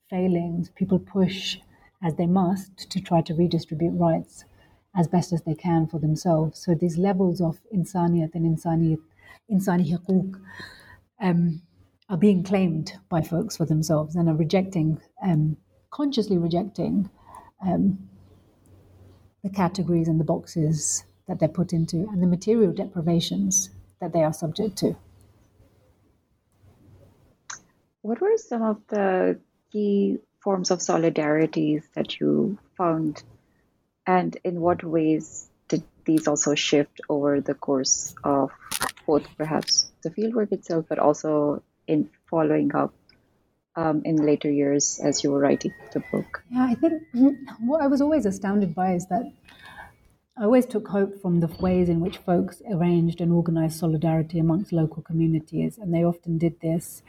[SPEAKER 3] failings, people push as they must to try to redistribute rights as best as they can for themselves. So these levels of insaniyat and insaniyat, insani hukuk, um, are being claimed by folks for themselves and are rejecting, um, consciously rejecting um, the categories and the boxes that they're put into and the material deprivations that they are subject to.
[SPEAKER 2] What were some of the key forms of solidarities that you found, and in what ways did these also shift over the course of both perhaps the fieldwork itself, but also in following up um, in later years as you were writing the book?
[SPEAKER 3] Yeah, I think what I was always astounded by is that I always took hope from the ways in which folks arranged and organized solidarity amongst local communities, and they often did this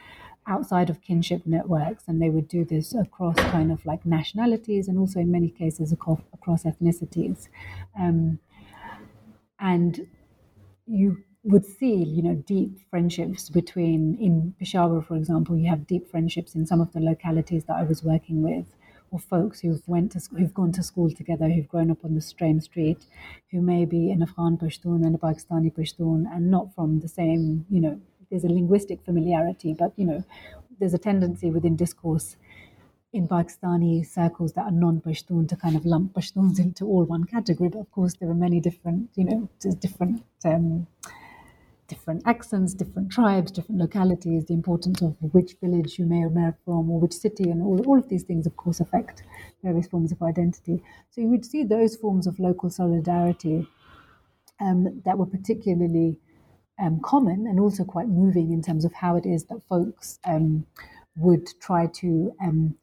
[SPEAKER 3] outside of kinship networks, and they would do this across kind of like nationalities and also in many cases across, across ethnicities. Um, and you would see, you know, deep friendships between, in Peshawar, for example, you have deep friendships in some of the localities that I was working with, or folks who've went to who've gone to school together, who've grown up on the same street, who may be an Afghan Pashtun and a Pakistani Pashtun, and not from the same, you know, there's a linguistic familiarity, but you know, there's a tendency within discourse in Pakistani circles that are non-Pashtun to kind of lump Pashtuns into all one category. But of course, there are many different, you know, different um, different accents, different tribes, different localities. The importance of which village you may or may have from, or which city, and all, all of these things, of course, affect various forms of identity. So you would see those forms of local solidarity um, that were particularly um, common and also quite moving in terms of how it is that folks um, would try to um,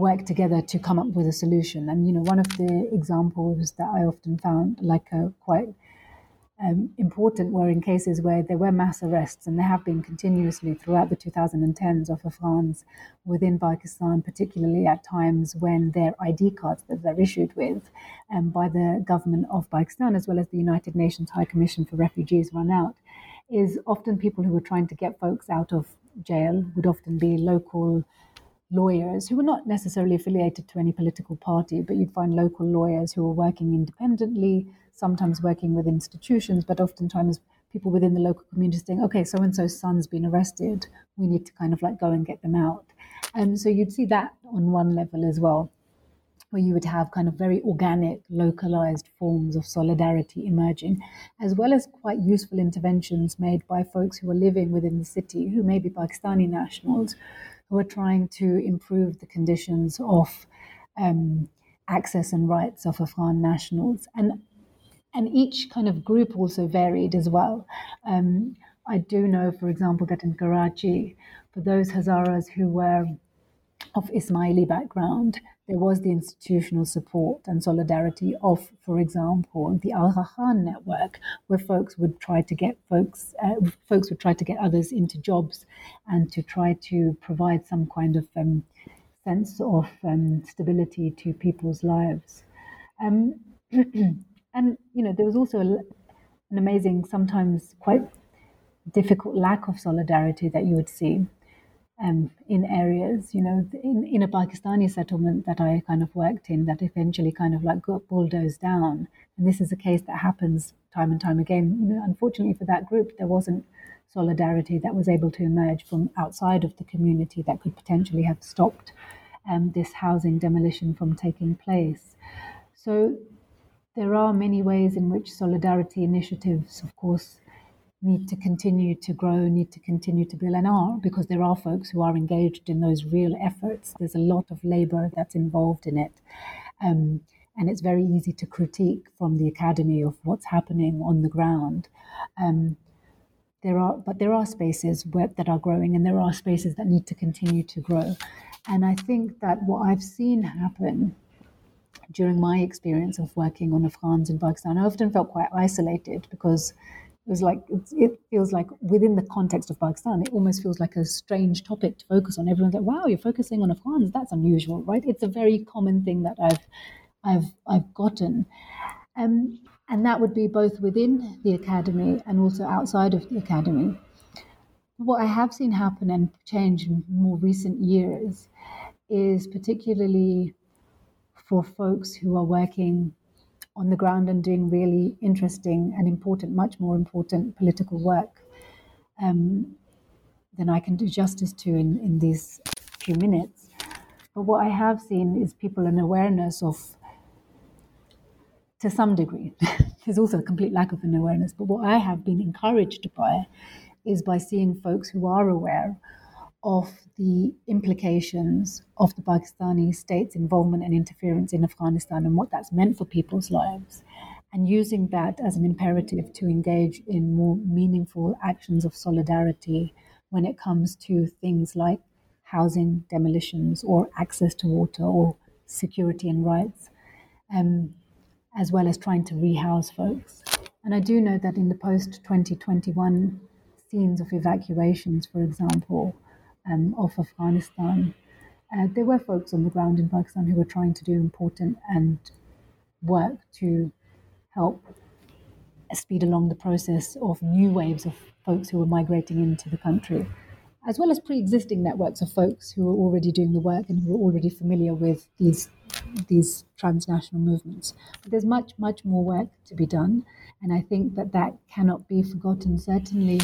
[SPEAKER 3] work together to come up with a solution. And you know, one of the examples that I often found like a quite um, important were in cases where there were mass arrests, and there have been continuously throughout the 2010s of Afghans within Pakistan, particularly at times when their ID cards that they're issued with um, by the government of Pakistan, as well as the United Nations High Commission for Refugees, run out, is often people who were trying to get folks out of jail would often be local lawyers who were not necessarily affiliated to any political party, but you'd find local lawyers who were working independently sometimes working with institutions, but oftentimes people within the local community saying, okay, so and so's son's been arrested. We need to kind of like go and get them out. And so you'd see that on one level as well, where you would have kind of very organic, localized forms of solidarity emerging, as well as quite useful interventions made by folks who are living within the city, who may be Pakistani nationals, who are trying to improve the conditions of um, access and rights of Afghan nationals. And and each kind of group also varied as well. Um, I do know, for example, that in Karachi, for those Hazaras who were of Ismaili background, there was the institutional support and solidarity of, for example, the Aga Khan network, where folks would try to get folks, uh, folks would try to get others into jobs, and to try to provide some kind of um, sense of um, stability to people's lives. Um, and you know there was also an amazing, sometimes quite difficult lack of solidarity that you would see um, in areas, you know, in, in a Pakistani settlement that I kind of worked in that eventually kind of like got bulldozed down. And this is a case that happens time and time again. You know, unfortunately for that group, there wasn't solidarity that was able to emerge from outside of the community that could potentially have stopped um, this housing demolition from taking place. So there are many ways in which solidarity initiatives, of course, need to continue to grow, need to continue to build, and are because there are folks who are engaged in those real efforts. There's a lot of labor that's involved in it. Um, and it's very easy to critique from the academy of what's happening on the ground. Um, there are, but there are spaces where, that are growing, and there are spaces that need to continue to grow. And I think that what I've seen happen during my experience of working on Afghans in Pakistan, I often felt quite isolated because was like it feels like within the context of Pakistan, it almost feels like a strange topic to focus on. Everyone's like, "Wow, you're focusing on Afghans? That's unusual, right?" It's a very common thing that I've I've I've gotten, um, and that would be both within the academy and also outside of the academy. What I have seen happen and change in more recent years is particularly for folks who are working on the ground and doing really interesting and important, much more important political work um, than I can do justice to in, in these few minutes. But what I have seen is people an awareness of, to some degree, there's also a complete lack of an awareness, but what I have been encouraged by is by seeing folks who are aware of the implications of the Pakistani state's involvement and interference in Afghanistan and what that's meant for people's lives, and using that as an imperative to engage in more meaningful actions of solidarity when it comes to things like housing demolitions or access to water or security and rights, um, as well as trying to rehouse folks. And I do know that in the post 2021 scenes of evacuations, for example, um, of Afghanistan, uh, there were folks on the ground in Pakistan who were trying to do important and work to help speed along the process of new waves of folks who were migrating into the country, as well as pre-existing networks of folks who were already doing the work and who were already familiar with these these transnational movements. But there's much, much more work to be done, and I think that that cannot be forgotten. Certainly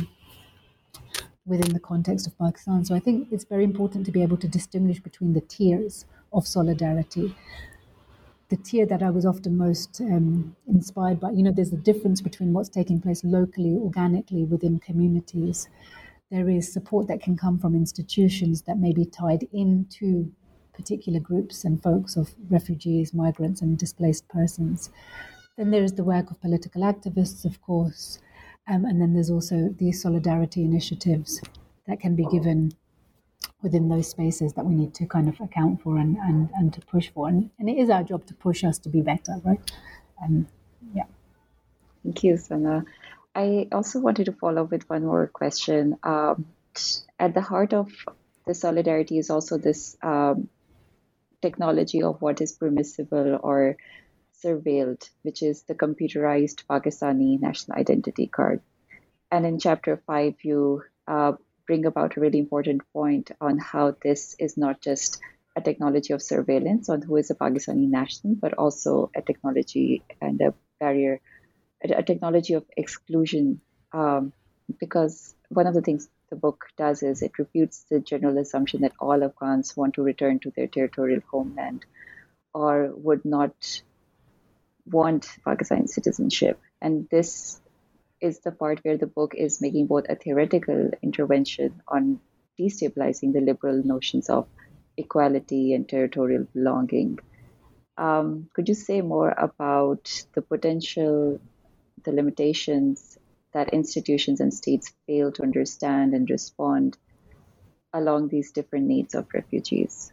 [SPEAKER 3] within the context of Pakistan. So I think it's very important to be able to distinguish between the tiers of solidarity. The tier that I was often most um, inspired by, you know, there's a difference between what's taking place locally, organically within communities. There is support that can come from institutions that may be tied into particular groups and folks of refugees, migrants, and displaced persons. Then there is the work of political activists, of course, um, and then there's also these solidarity initiatives that can be given within those spaces that we need to kind of account for and, and, and to push for. And, and it is our job to push us to be better, right? Um, yeah.
[SPEAKER 2] Thank you, Sana. I also wanted to follow up with one more question. Um, at the heart of the solidarity is also this um, technology of what is permissible or surveilled, which is the computerized Pakistani national identity card. And in chapter five, you uh, bring about a really important point on how this is not just a technology of surveillance on who is a Pakistani national, but also a technology and a barrier, a, technology of exclusion. Um, because one of the things the book does is it refutes the general assumption that all Afghans want to return to their territorial homeland or would not want Pakistani citizenship. And this is the part where the book is making both a theoretical intervention on destabilizing the liberal notions of equality and territorial belonging. Um, could you say more about the potential, the limitations that institutions and states fail to understand and respond along these different needs of refugees?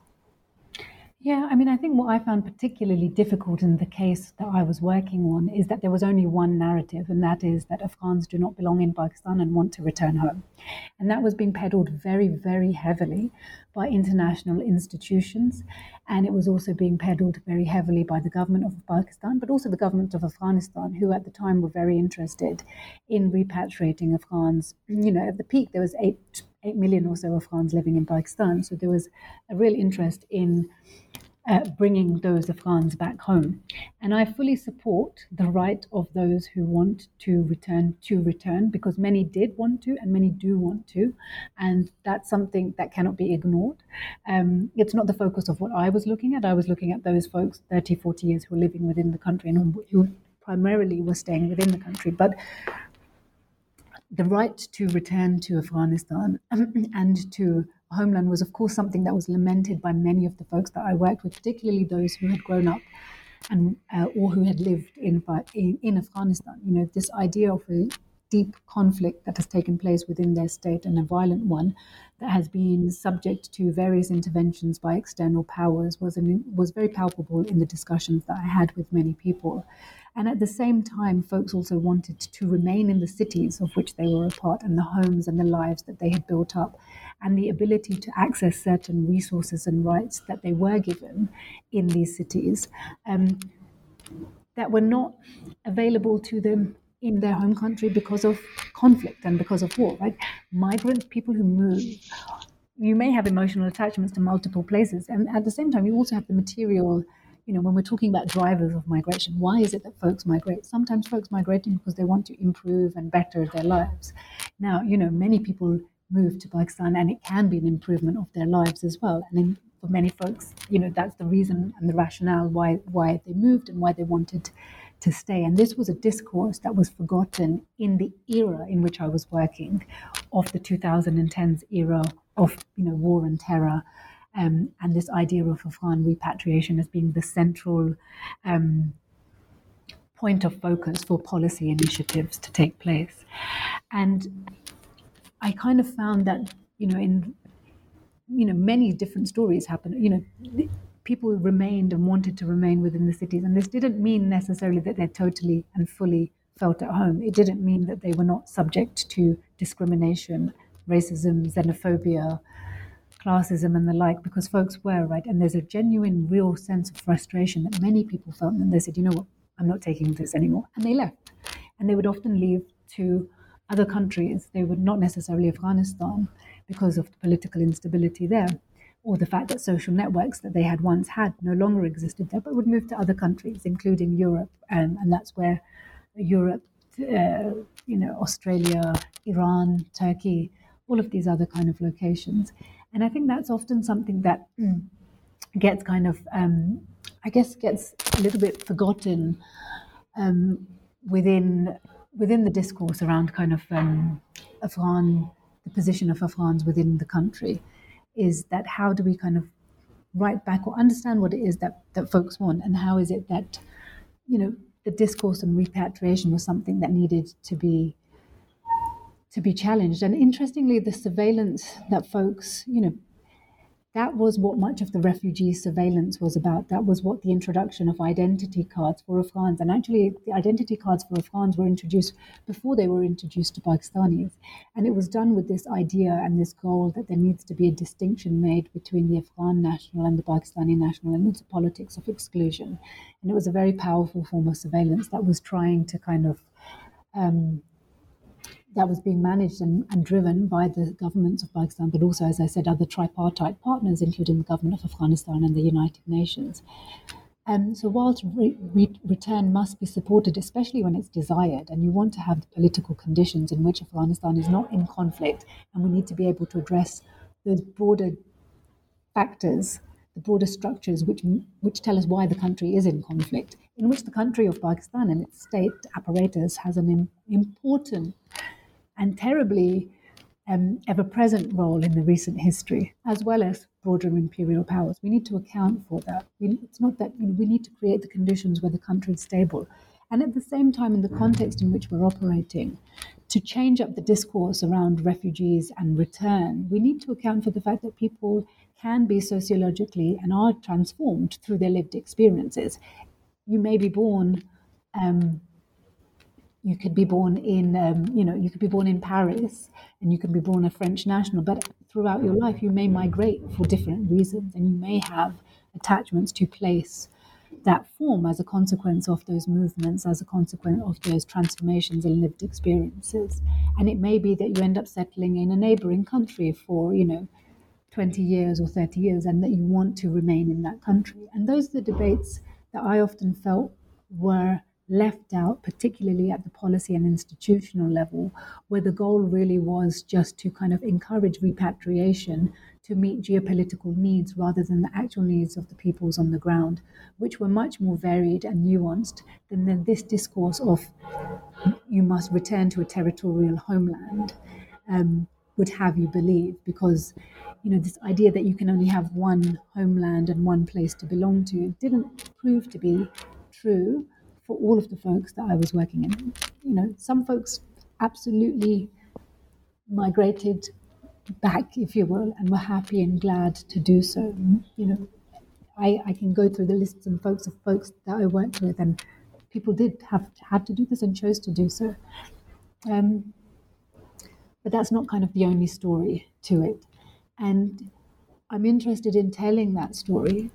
[SPEAKER 3] Yeah, I mean, I think what I found particularly difficult in the case that I was working on is that there was only one narrative, and that is that Afghans do not belong in Pakistan and want to return home. And that was being peddled very, very heavily by international institutions. And it was also being peddled very heavily by the government of Pakistan, but also the government of Afghanistan, who at the time were very interested in repatriating Afghans. You know, at the peak, there was eight, 8 million or so Afghans living in Pakistan. So there was a real interest in uh, bringing those Afghans back home. And I fully support the right of those who want to return to return because many did want to and many do want to. And that's something that cannot be ignored. Um, it's not the focus of what I was looking at. I was looking at those folks 30, 40 years who are living within the country and who primarily were staying within the country. But the right to return to Afghanistan and to homeland was, of course, something that was lamented by many of the folks that I worked with, particularly those who had grown up and uh, or who had lived in, in, in Afghanistan. You know, this idea of a deep conflict that has taken place within their state and a violent one that has been subject to various interventions by external powers was an, was very palpable in the discussions that I had with many people. And at the same time, folks also wanted to remain in the cities of which they were a part and the homes and the lives that they had built up and the ability to access certain resources and rights that they were given in these cities um, that were not available to them in their home country because of conflict and because of war, right? Migrant people who move, you may have emotional attachments to multiple places. And at the same time, you also have the material, you know, when we're talking about drivers of migration, why is it that folks migrate? Sometimes folks migrating because they want to improve and better their lives. Now, you know, many people move to Pakistan and it can be an improvement of their lives as well. And in, for many folks, you know, that's the reason and the rationale why why they moved and why they wanted to stay. And this was a discourse that was forgotten in the era in which I was working, of the 2010s era of you know war and terror, um, and this idea of Afghan repatriation as being the central um, point of focus for policy initiatives to take place. And I kind of found that you know in you know many different stories happen. You know people remained and wanted to remain within the cities. And this didn't mean necessarily that they totally and fully felt at home. It didn't mean that they were not subject to discrimination, racism, xenophobia, classism, and the like, because folks were, right? And there's a genuine, real sense of frustration that many people felt. And they said, you know what, I'm not taking this anymore. And they left. And they would often leave to other countries. They would not necessarily Afghanistan because of the political instability there or the fact that social networks that they had once had no longer existed there, but would move to other countries, including Europe, um, and that's where Europe, uh, you know, Australia, Iran, Turkey, all of these other kind of locations. And I think that's often something that mm, gets kind of, um, I guess, gets a little bit forgotten um, within within the discourse around kind of um, Afghan, the position of Afghans within the country is that how do we kind of write back or understand what it is that, that folks want and how is it that, you know, the discourse on repatriation was something that needed to be to be challenged. And interestingly, the surveillance that folks, you know, that was what much of the refugee surveillance was about. That was what the introduction of identity cards for Afghans, and actually, the identity cards for Afghans were introduced before they were introduced to Pakistanis. And it was done with this idea and this goal that there needs to be a distinction made between the Afghan national and the Pakistani national, and it's a politics of exclusion. And it was a very powerful form of surveillance that was trying to kind of um, that was being managed and, and, driven by the governments of Pakistan, but also, as I said, other tripartite partners, including the government of Afghanistan and the United Nations. Um, so, whilst re- re- return must be supported, especially when it's desired, and you want to have the political conditions in which Afghanistan is not in conflict, and we need to be able to address those broader factors, the broader structures which which tell us why the country is in conflict, in which the country of Pakistan and its state apparatus has an Im- important and terribly um, ever present role in the recent history, as well as broader imperial powers. We need to account for that. We, it's not that you know, we need to create the conditions where the country is stable. And at the same time, in the context in which we're operating, to change up the discourse around refugees and return, we need to account for the fact that people can be sociologically and are transformed through their lived experiences. You may be born um, you could be born in, um, you know, you could be born in Paris and you could be born a French national, but throughout your life you may migrate for different reasons and you may have attachments to place that form as a consequence of those movements, as a consequence of those transformations and lived experiences. And it may be that you end up settling in a neighboring country for, you know, 20 years or 30 years and that you want to remain in that country. And those are the debates that I often felt were left out, particularly at the policy and institutional level, where the goal really was just to kind of encourage repatriation to meet geopolitical needs rather than the actual needs of the peoples on the ground, which were much more varied and nuanced than, this discourse of you must return to a territorial homeland. Um, would have you believe because you know this idea that you can only have one homeland and one place to belong to didn't prove to be true for all of the folks that I was working in. You know, some folks absolutely migrated back, if you will, and were happy and glad to do so. You know, I, I can go through the lists and folks of folks that I worked with, and people did have had to do this and chose to do so. Um, but that's not kind of the only story to it. And I'm interested in telling that story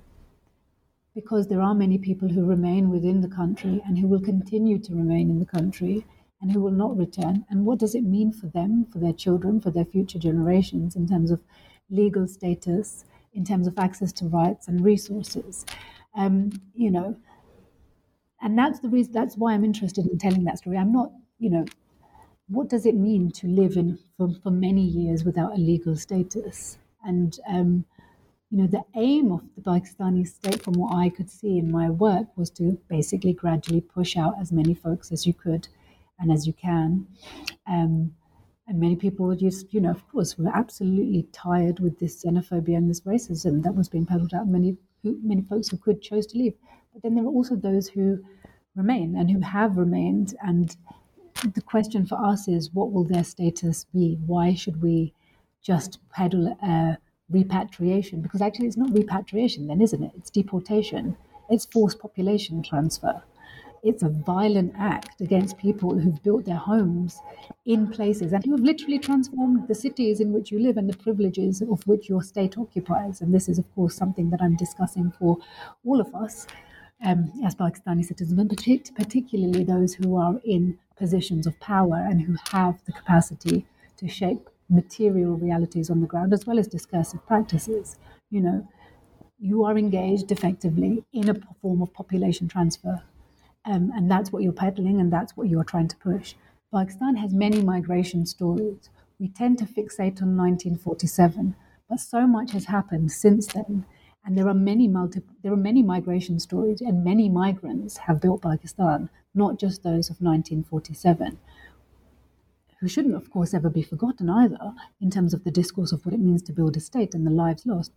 [SPEAKER 3] because there are many people who remain within the country and who will continue to remain in the country and who will not return. And what does it mean for them, for their children, for their future generations in terms of legal status, in terms of access to rights and resources? Um, you know, and that's the reason. That's why I'm interested in telling that story. I'm not, you know, what does it mean to live in for, for many years without a legal status? And um, you know, the aim of the Pakistani state, from what I could see in my work, was to basically gradually push out as many folks as you could and as you can. Um, and many people would just, you know, of course, were absolutely tired with this xenophobia and this racism that was being peddled out. Many, who, many folks who could chose to leave. But then there are also those who remain and who have remained. And the question for us is, what will their status be? Why should we just peddle a repatriation? Because actually, it's not repatriation, then, isn't it? It's deportation. It's forced population transfer it's a violent act against people who've built their homes in places and who have literally transformed the cities in which you live and the privileges of which your state occupies. And this is, of course, something that I'm discussing for all of us um, as Pakistani citizens, particularly those who are in positions of power and who have the capacity to shape material realities on the ground as well as discursive practices. You know, you are engaged effectively in a form of population transfer um, and that's what you're peddling and that's what you're trying to push. Pakistan has many migration stories. We tend to fixate on 1947, but so much has happened since then. And there are many multi- there are many migration stories, and many migrants have built Pakistan, not just those of 1947, who shouldn't, of course, ever be forgotten either in terms of the discourse of what it means to build a state and the lives lost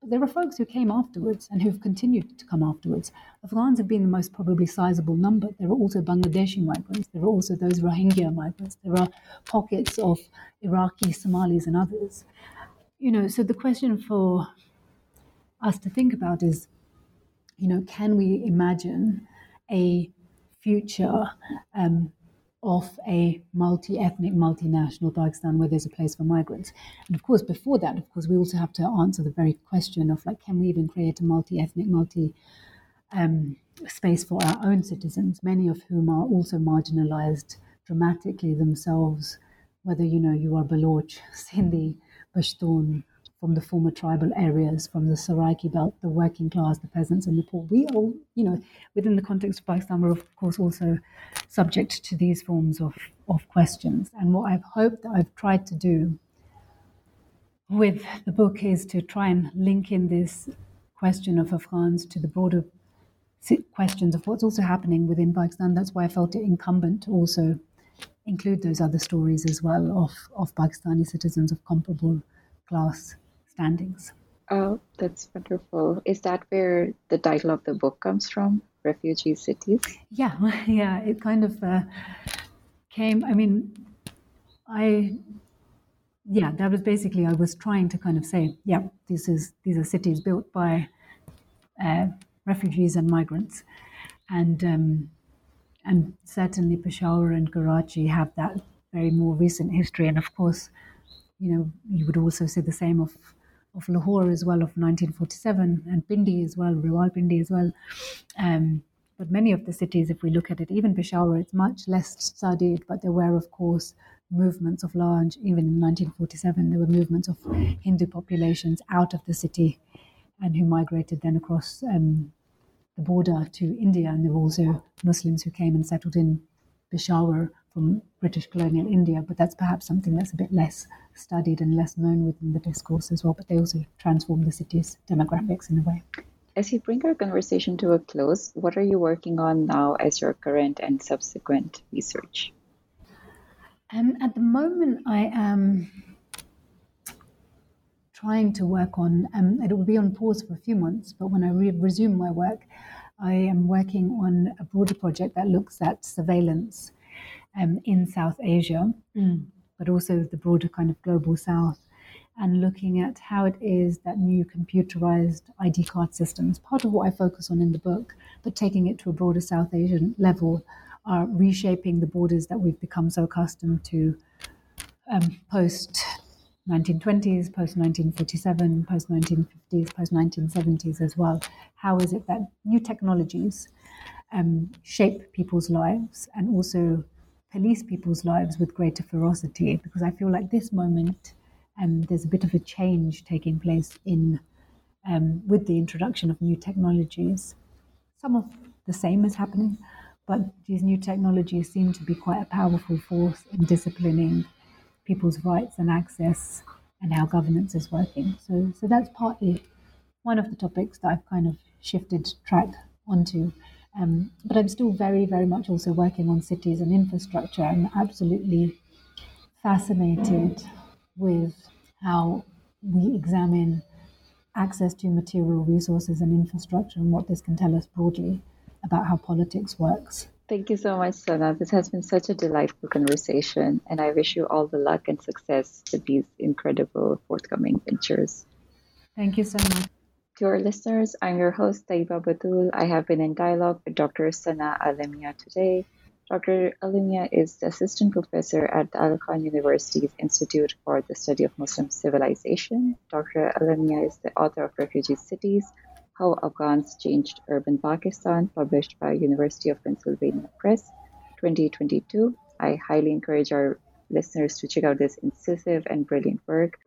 [SPEAKER 3] But there are folks who came afterwards and who've continued to come afterwards. Afghans have been the most probably sizable number. There are also Bangladeshi migrants. There are also those Rohingya migrants. There are pockets of Iraqi, Somalis, and others. You know, so the question for us to think about is, you know, can we imagine a future um, of a multi-ethnic, multinational Pakistan where there's a place for migrants. And of course, before that, of course, we also have to answer the very question of like, can we even create a multi-ethnic, multi um, space for our own citizens, many of whom are also marginalized dramatically themselves, whether you know you are Baloch, Sindhi, Pashtun, from the former tribal areas, from the Saraiki belt, the working class, the peasants, and the poor. We all, you know, within the context of Pakistan, we're of course also subject to these forms of, of questions. And what I've hoped that I've tried to do with the book is to try and link in this question of Afghans to the broader questions of what's also happening within Pakistan. That's why I felt it incumbent to also include those other stories as well of, of Pakistani citizens of comparable class standings.
[SPEAKER 2] Oh, that's wonderful. Is that where the title of the book comes from? Refugee Cities?
[SPEAKER 3] Yeah, yeah. It kind of uh, came, I mean, I, yeah, that was basically, I was trying to kind of say, yeah, this is, these are cities built by uh, refugees and migrants. And, um, and certainly Peshawar and Karachi have that very more recent history. And of course, you know, you would also say the same of of Lahore as well of 1947 and Pindi as well, Rawalpindi as well. Um, but many of the cities, if we look at it, even Peshawar, it's much less studied, but there were, of course, movements of large, even in 1947, there were movements of Hindu populations out of the city and who migrated then across um, the border to India. And there were also Muslims who came and settled in Peshawar from British colonial India, but that's perhaps something that's a bit less studied and less known within the discourse as well. But they also transform the city's demographics in a way.
[SPEAKER 2] As you bring our conversation to a close, what are you working on now as your current and subsequent research?
[SPEAKER 3] Um, at the moment, I am trying to work on, um, it will be on pause for a few months, but when I re- resume my work, I am working on a broader project that looks at surveillance um, in South Asia, mm. but also the broader kind of global South, and looking at how it is that new computerized ID card systems, part of what I focus on in the book, but taking it to a broader South Asian level, are reshaping the borders that we've become so accustomed to um, post 1920s, post 1947, post 1950s, post 1970s as well. How is it that new technologies um, shape people's lives and also police people's lives with greater ferocity? Because I feel like this moment, um, there's a bit of a change taking place in um, with the introduction of new technologies. Some of the same is happening, but these new technologies seem to be quite a powerful force in disciplining people's rights and access and how governance is working. So, so that's partly one of the topics that I've kind of shifted track onto. Um, but I'm still very, very much also working on cities and infrastructure. I'm absolutely fascinated with how we examine access to material resources and infrastructure and what this can tell us broadly about how politics works.
[SPEAKER 2] Thank you so much, Sana. This has been such a delightful conversation, and I wish you all the luck and success with these incredible forthcoming ventures.
[SPEAKER 3] Thank you so much.
[SPEAKER 2] To our listeners, I'm your host, Taiba Batul. I have been in dialogue with Dr. Sana Alimia today. Dr. Alimia is the assistant professor at Aga Khan University's Institute for the Study of Muslim Civilization. Dr. Alimia is the author of Refugee Cities, how Afghans Changed Urban Pakistan, published by University of Pennsylvania Press, 2022. I highly encourage our listeners to check out this incisive and brilliant work.